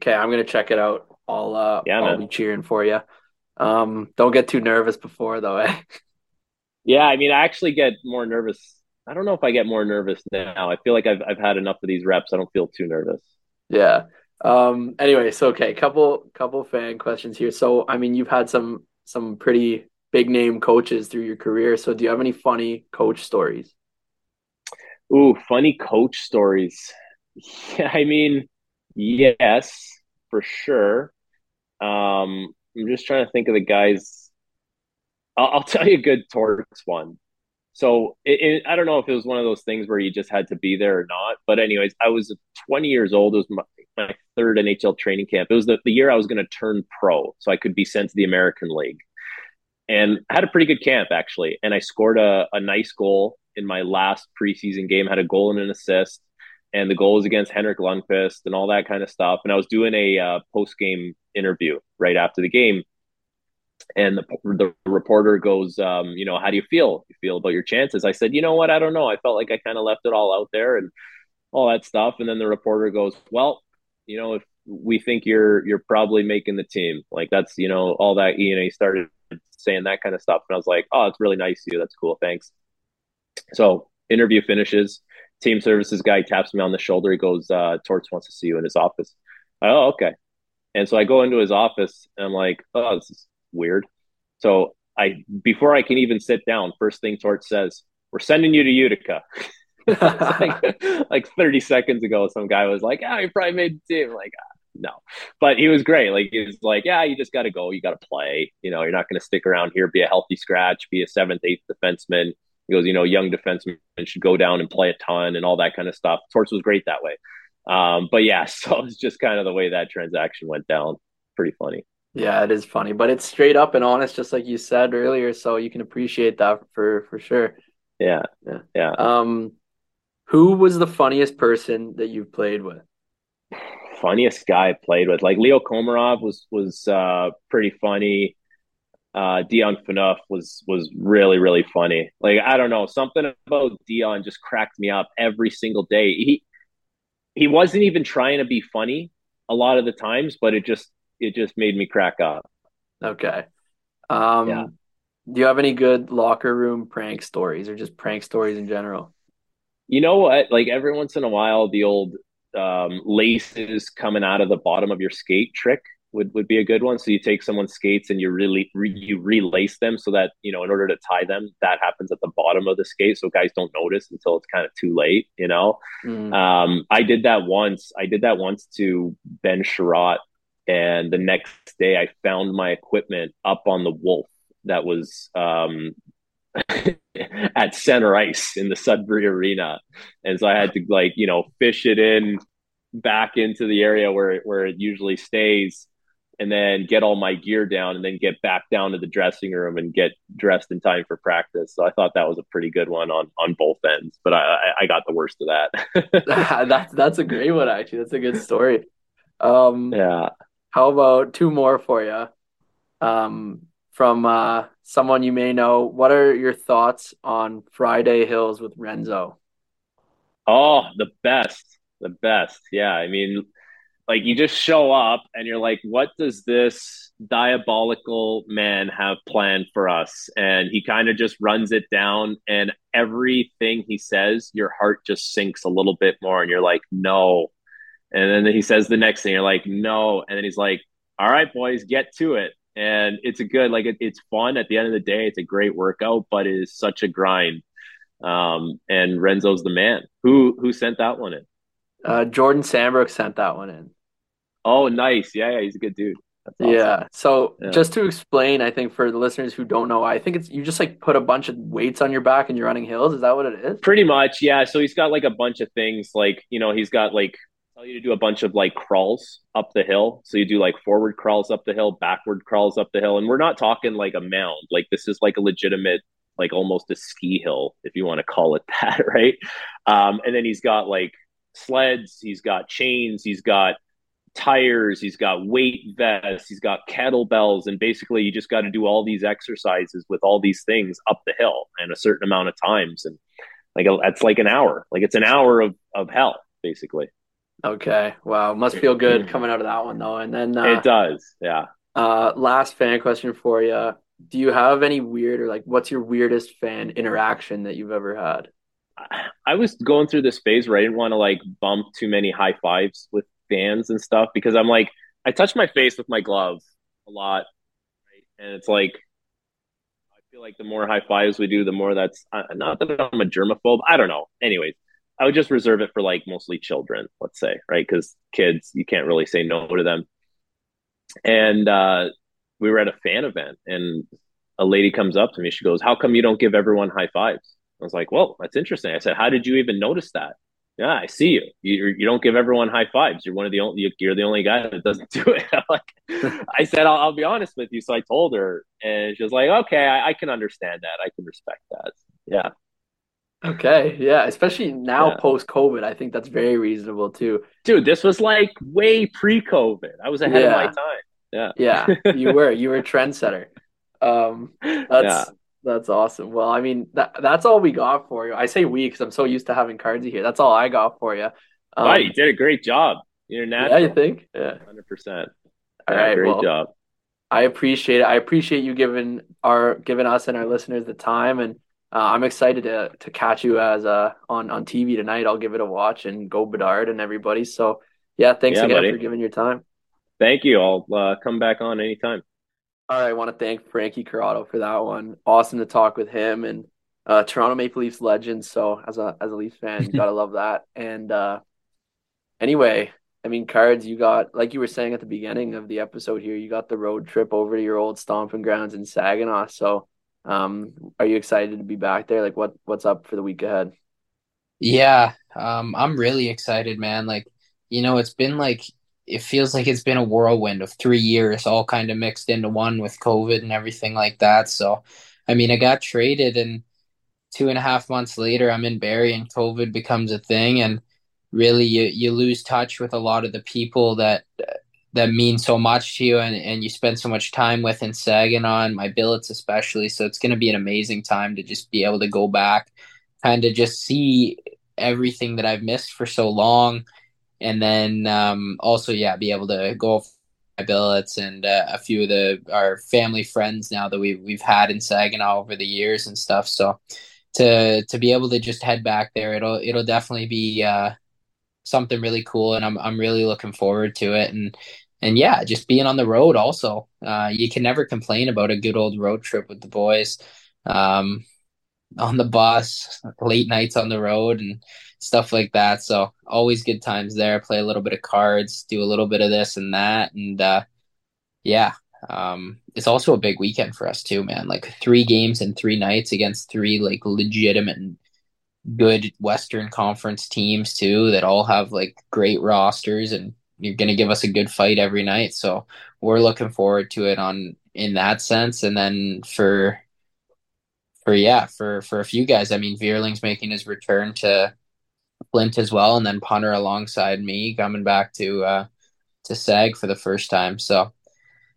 Okay, I'm gonna check it out. I'll uh, yeah, I'll man. be cheering for you. Um, don't get too nervous before though, eh? *laughs* Yeah, I mean, I actually get more nervous. I don't know if I get more nervous now. I feel like I've I've had enough of these reps. I don't feel too nervous. Yeah. Um, anyway, so okay, couple couple fan questions here. So I mean, you've had some some pretty big name coaches through your career. So do you have any funny coach stories? Ooh, funny coach stories. *laughs* Yeah, I mean, yes, for sure. Um, I'm just trying to think of the guys I'll, I'll tell you a good Torts one. So it, it, I don't know if it was one of those things where you just had to be there or not. But anyways, I was 20 years old. It was my, my third NHL training camp. It was the, the year I was going to turn pro, so I could be sent to the American League. And I had a pretty good camp actually, and I scored a, a nice goal in my last preseason game. Had a goal and an assist, and the goal was against Henrik Lundqvist and all that kind of stuff. And I was doing a uh, post game interview right after the game and the, the reporter goes, um, you know, how do you feel? You feel about your chances? I said, you know what? I don't know. I felt like I kind of left it all out there and all that stuff. And then the reporter goes, well, you know, if we think you're you're probably making the team, like that's you know all that. You know, he started saying that kind of stuff, and I was like, oh, it's really nice of you. That's cool. Thanks. So interview finishes. Team services guy taps me on the shoulder. He goes, uh, Torts wants to see you in his office. I, oh, okay. And so I go into his office and I'm like, oh, this is weird. So I before I can even sit down, first thing Torts says, "We're sending you to Utica." *laughs* *laughs* like, like 30 seconds ago, some guy was like, "Ah, oh, you probably made the team." Like, ah, no, but he was great. Like he was like, "Yeah, you just got to go. You got to play. You know, you're not going to stick around here. Be a healthy scratch. Be a seventh, eighth defenseman." He goes, "You know, young defensemen should go down and play a ton and all that kind of stuff." Torts was great that way. Um, but yeah, *laughs* so it's just kind of the way that transaction went down. Pretty funny. Yeah, it is funny, but it's straight up and honest, just like you said earlier. So you can appreciate that for for sure. Yeah, yeah, yeah. Um, who was the funniest person that you've played with? Funniest guy I played with, like Leo Komarov was was uh, pretty funny. Uh, Dion Phaneuf was was really really funny. Like I don't know, something about Dion just cracked me up every single day. He he wasn't even trying to be funny a lot of the times, but it just it just made me crack up. Okay. Um, yeah. Do you have any good locker room prank stories or just prank stories in general? You know what? Like every once in a while, the old um, laces coming out of the bottom of your skate trick would, would be a good one. So you take someone's skates and you really re, you relace them so that you know in order to tie them, that happens at the bottom of the skate, so guys don't notice until it's kind of too late. You know, mm. um, I did that once. I did that once to Ben Chiarot and the next day, I found my equipment up on the Wolf that was um, *laughs* at center ice in the Sudbury Arena, and so I had to like you know fish it in back into the area where it, where it usually stays, and then get all my gear down, and then get back down to the dressing room and get dressed in time for practice. So I thought that was a pretty good one on on both ends, but I I got the worst of that. *laughs* *laughs* that's that's a great one actually. That's a good story. Um, yeah. How about two more for you? Um, from uh, someone you may know. What are your thoughts on Friday Hills with Renzo? Oh, the best, the best. Yeah, I mean, like you just show up and you're like, what does this diabolical man have planned for us? And he kind of just runs it down, and everything he says, your heart just sinks a little bit more, and you're like, no, and then he says the next thing, you're like, no. And then he's like, all right, boys, get to it. And it's a good, like, it, it's fun at the end of the day. It's a great workout, but it is such a grind. Um, and Renzo's the man. Who who sent that one in? Uh, Jordan Sandbrook sent that one in. Oh, nice. Yeah, yeah, he's a good dude. Awesome. Yeah. So yeah. just to explain, I think for the listeners who don't know, I think it's you just like put a bunch of weights on your back and you're running hills. Is that what it is? Pretty much, yeah. So he's got like a bunch of things, like you know, he's got like tell you to do a bunch of like crawls up the hill. So you do like forward crawls up the hill, backward crawls up the hill. And we're not talking like a mound. Like this is like a legitimate, like almost a ski hill, if you want to call it *laughs* that, right? Um, and then he's got like sleds, he's got chains, he's got tires, he's got weight vests, he's got kettlebells, and basically you just got to do all these exercises with all these things up the hill and a certain amount of times. And like that's like an hour. Like it's an hour of of hell, basically. Okay. Wow. Must feel good coming out of that one though. And then uh, it does. Yeah. Uh, last fan question for you. Do you have any weird or like what's your weirdest fan interaction that you've ever had? I was going through this phase where I didn't want to like bump too many high fives with fans and stuff because I'm like I touch my face with my glove a lot, right? and it's like I feel like the more high fives we do, the more that's uh, not that I'm a germaphobe. I don't know. Anyways, I would just reserve it for like mostly children, let's say, right? Because kids, you can't really say no to them. And uh, we were at a fan event, and a lady comes up to me. She goes, "How come you don't give everyone high fives?" I was like, "Well, that's interesting." I said, "How did you even notice that?" Yeah, I see you. You you don't give everyone high fives. You're one of the only. You're the only guy that doesn't *laughs* do it. like, I said, I'll, I'll, be honest with you. So I told her, and she was like, "Okay, I, I can understand that. I can respect that." Yeah. Okay, yeah, especially now yeah. post COVID, I think that's very reasonable too. Dude, this was like way pre COVID. I was ahead yeah. of my time. Yeah. Yeah, *laughs* you were. You were a trendsetter. Um that's yeah. that's awesome. Well, I mean, that that's all we got for you. I say we because I'm so used to having cards here. That's all I got for you. Um, wow, you did a great job. You're natural. Yeah, you think? Yeah. 100%. All right, great well, job. I appreciate it. I appreciate you giving our giving us and our listeners the time and uh, I'm excited to to catch you as uh on on TV tonight. I'll give it a watch and go Bedard and everybody. So yeah, thanks yeah, again buddy. for giving your time. Thank you. I'll uh, come back on anytime. All right, I want to thank Frankie Corrado for that one. Awesome to talk with him and uh, Toronto Maple Leafs legend. So as a as a Leafs fan, you gotta *laughs* love that. And uh, anyway, I mean, cards. You got like you were saying at the beginning of the episode here. You got the road trip over to your old stomping grounds in Saginaw. So um, are you excited to be back there? Like, what what's up for the week ahead? Yeah, um, I'm really excited, man. Like, you know, it's been like it feels like it's been a whirlwind of three years, all kind of mixed into one with COVID and everything like that. So, I mean, I got traded, and two and a half months later, I'm in Barrie, and COVID becomes a thing, and really, you you lose touch with a lot of the people that that mean so much to you and, and you spend so much time with in Saginaw and my billets especially. So it's going to be an amazing time to just be able to go back, kind of just see everything that I've missed for so long. And then um, also, yeah, be able to go my billets and uh, a few of the our family friends now that we've we've had in Saginaw over the years and stuff. So to to be able to just head back there, it'll it'll definitely be uh, something really cool, and I'm I'm really looking forward to it. And and yeah, just being on the road also. Uh, you can never complain about a good old road trip with the boys. Um, on the bus, late nights on the road and stuff like that. So always good times there. Play a little bit of cards, do a little bit of this and that, and uh, yeah, um, it's also a big weekend for us too, man. Like three games and three nights against three like legitimate and good Western Conference teams too that all have like great rosters and you're going to give us a good fight every night. So we're looking forward to it on in that sense. And then for for yeah, for for a few guys, I mean, Veerling's making his return to Flint as well, and then Punter alongside me coming back to uh to Sag for the first time. So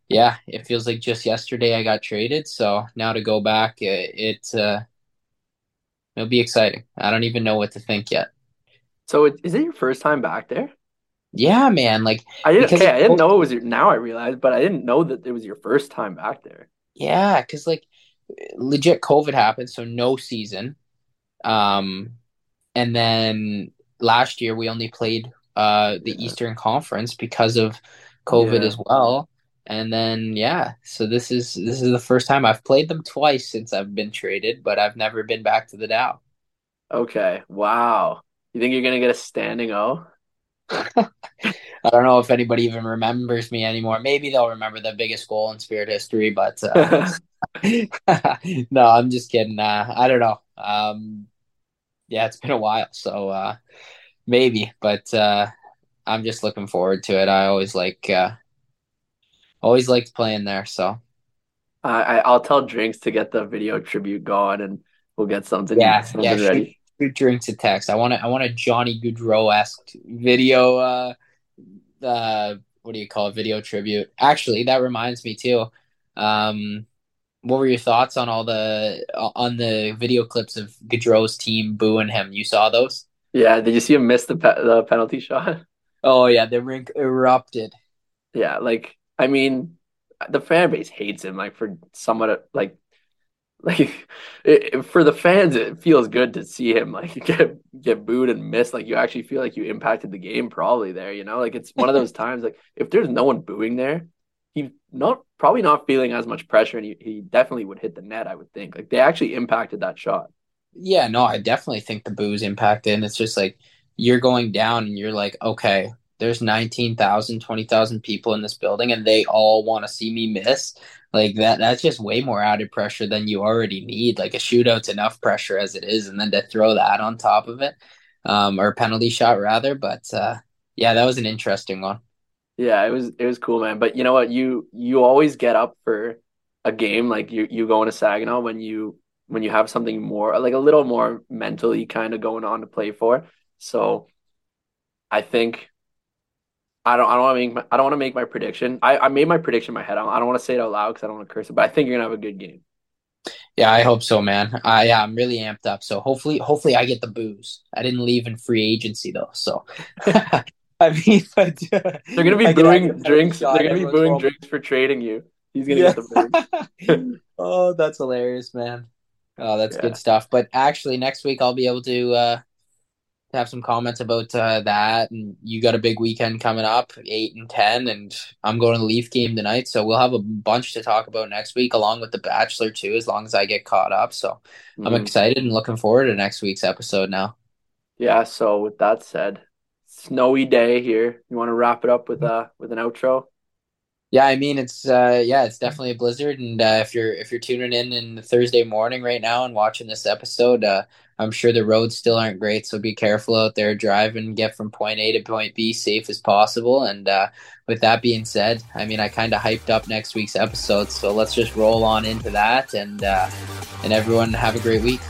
yeah, it feels like just yesterday I got traded. So now to go back, it, it uh, it'll be exciting. I don't even know what to think yet. So is it your first time back there? Yeah, man. Like I didn't. Okay, I didn't know it was your. Now I realized, but I didn't know that it was your first time back there. Yeah, because like legit COVID happened, so no season. Um, and then last year we only played uh the yeah. Eastern Conference because of COVID yeah. as well. And then yeah, so this is this is the first time I've played them twice since I've been traded, but I've never been back to the Dow. Okay. Wow. You think you're gonna get a standing O? *laughs* I don't know if anybody even remembers me anymore. Maybe they'll remember the biggest goal in Spirit history, but uh, *laughs* no, I'm just kidding. Uh, I don't know. Um, yeah, it's been a while, so uh, maybe, but uh, I'm just looking forward to it. I always like, uh, always liked playing there. So I, I'll tell Drinks to get the video tribute going, and we'll get something. Yeah, something yeah. Ready drinks a text. I want to. I want a Johnny Gaudreau esque video. Uh, uh, what do you call it? Video tribute. Actually, that reminds me too. Um, what were your thoughts on all the on the video clips of Gaudreau's team booing him? You saw those? Yeah. Did you see him miss the pe- the penalty shot? *laughs* Oh yeah, the rink erupted. Yeah, like I mean, the fan base hates him. Like for somewhat like like it, for the fans it feels good to see him like *laughs* get get booed and missed. Like you actually feel like you impacted the game probably there you know? Like it's one of those times like if there's no one booing there he not probably not feeling as much pressure and he, he definitely would hit the net i would think. Like they actually impacted that shot. Yeah no i definitely think the booze impacted and it's just like you're going down and you're like okay there's 19,000 20,000 people in this building and they all want to see me miss like that that's just way more added pressure than you already need. Like a shootout's enough pressure as it is, and then to throw that on top of it, um, or penalty shot rather. But uh, yeah, that was an interesting one. Yeah, it was it was cool, man. But you know what? You you always get up for a game like you you go into Saginaw when you when you have something more like a little more mentally kind of going on to play for. So I think I don't I don't want to make my, I don't want to make my prediction. I, I made my prediction in my head. I don't, I don't want to say it out loud because I don't want to curse it, but I think you're gonna have a good game. Yeah, I hope so, man. I yeah, I'm really amped up. So hopefully, hopefully I get the booze. I didn't leave in free agency though, so *laughs* *laughs* I mean, uh, they're gonna be booing drinks. They're gonna be booing drinks for trading you. He's gonna yeah. get the booze. *laughs* oh, that's hilarious, man. Oh, that's yeah. good stuff. But actually, next week I'll be able to uh, have some comments about uh, that. And you got a big weekend coming up, eight and ten, and I'm going to the Leaf game tonight, so we'll have a bunch to talk about next week, along with the Bachelor too, as long as I get caught up. So mm-hmm. I'm excited and looking forward to next week's episode now. Yeah. So with that said, snowy day here. You want to wrap it up with uh with an outro? Yeah, I mean it's uh yeah, it's definitely a blizzard and uh, if you're if you're tuning in in Thursday morning right now and watching this episode, uh I'm sure the roads still aren't great, so be careful out there driving, get from point A to point B safe as possible and uh with that being said, I mean I kind of hyped up next week's episode, so let's just roll on into that and uh and everyone have a great week.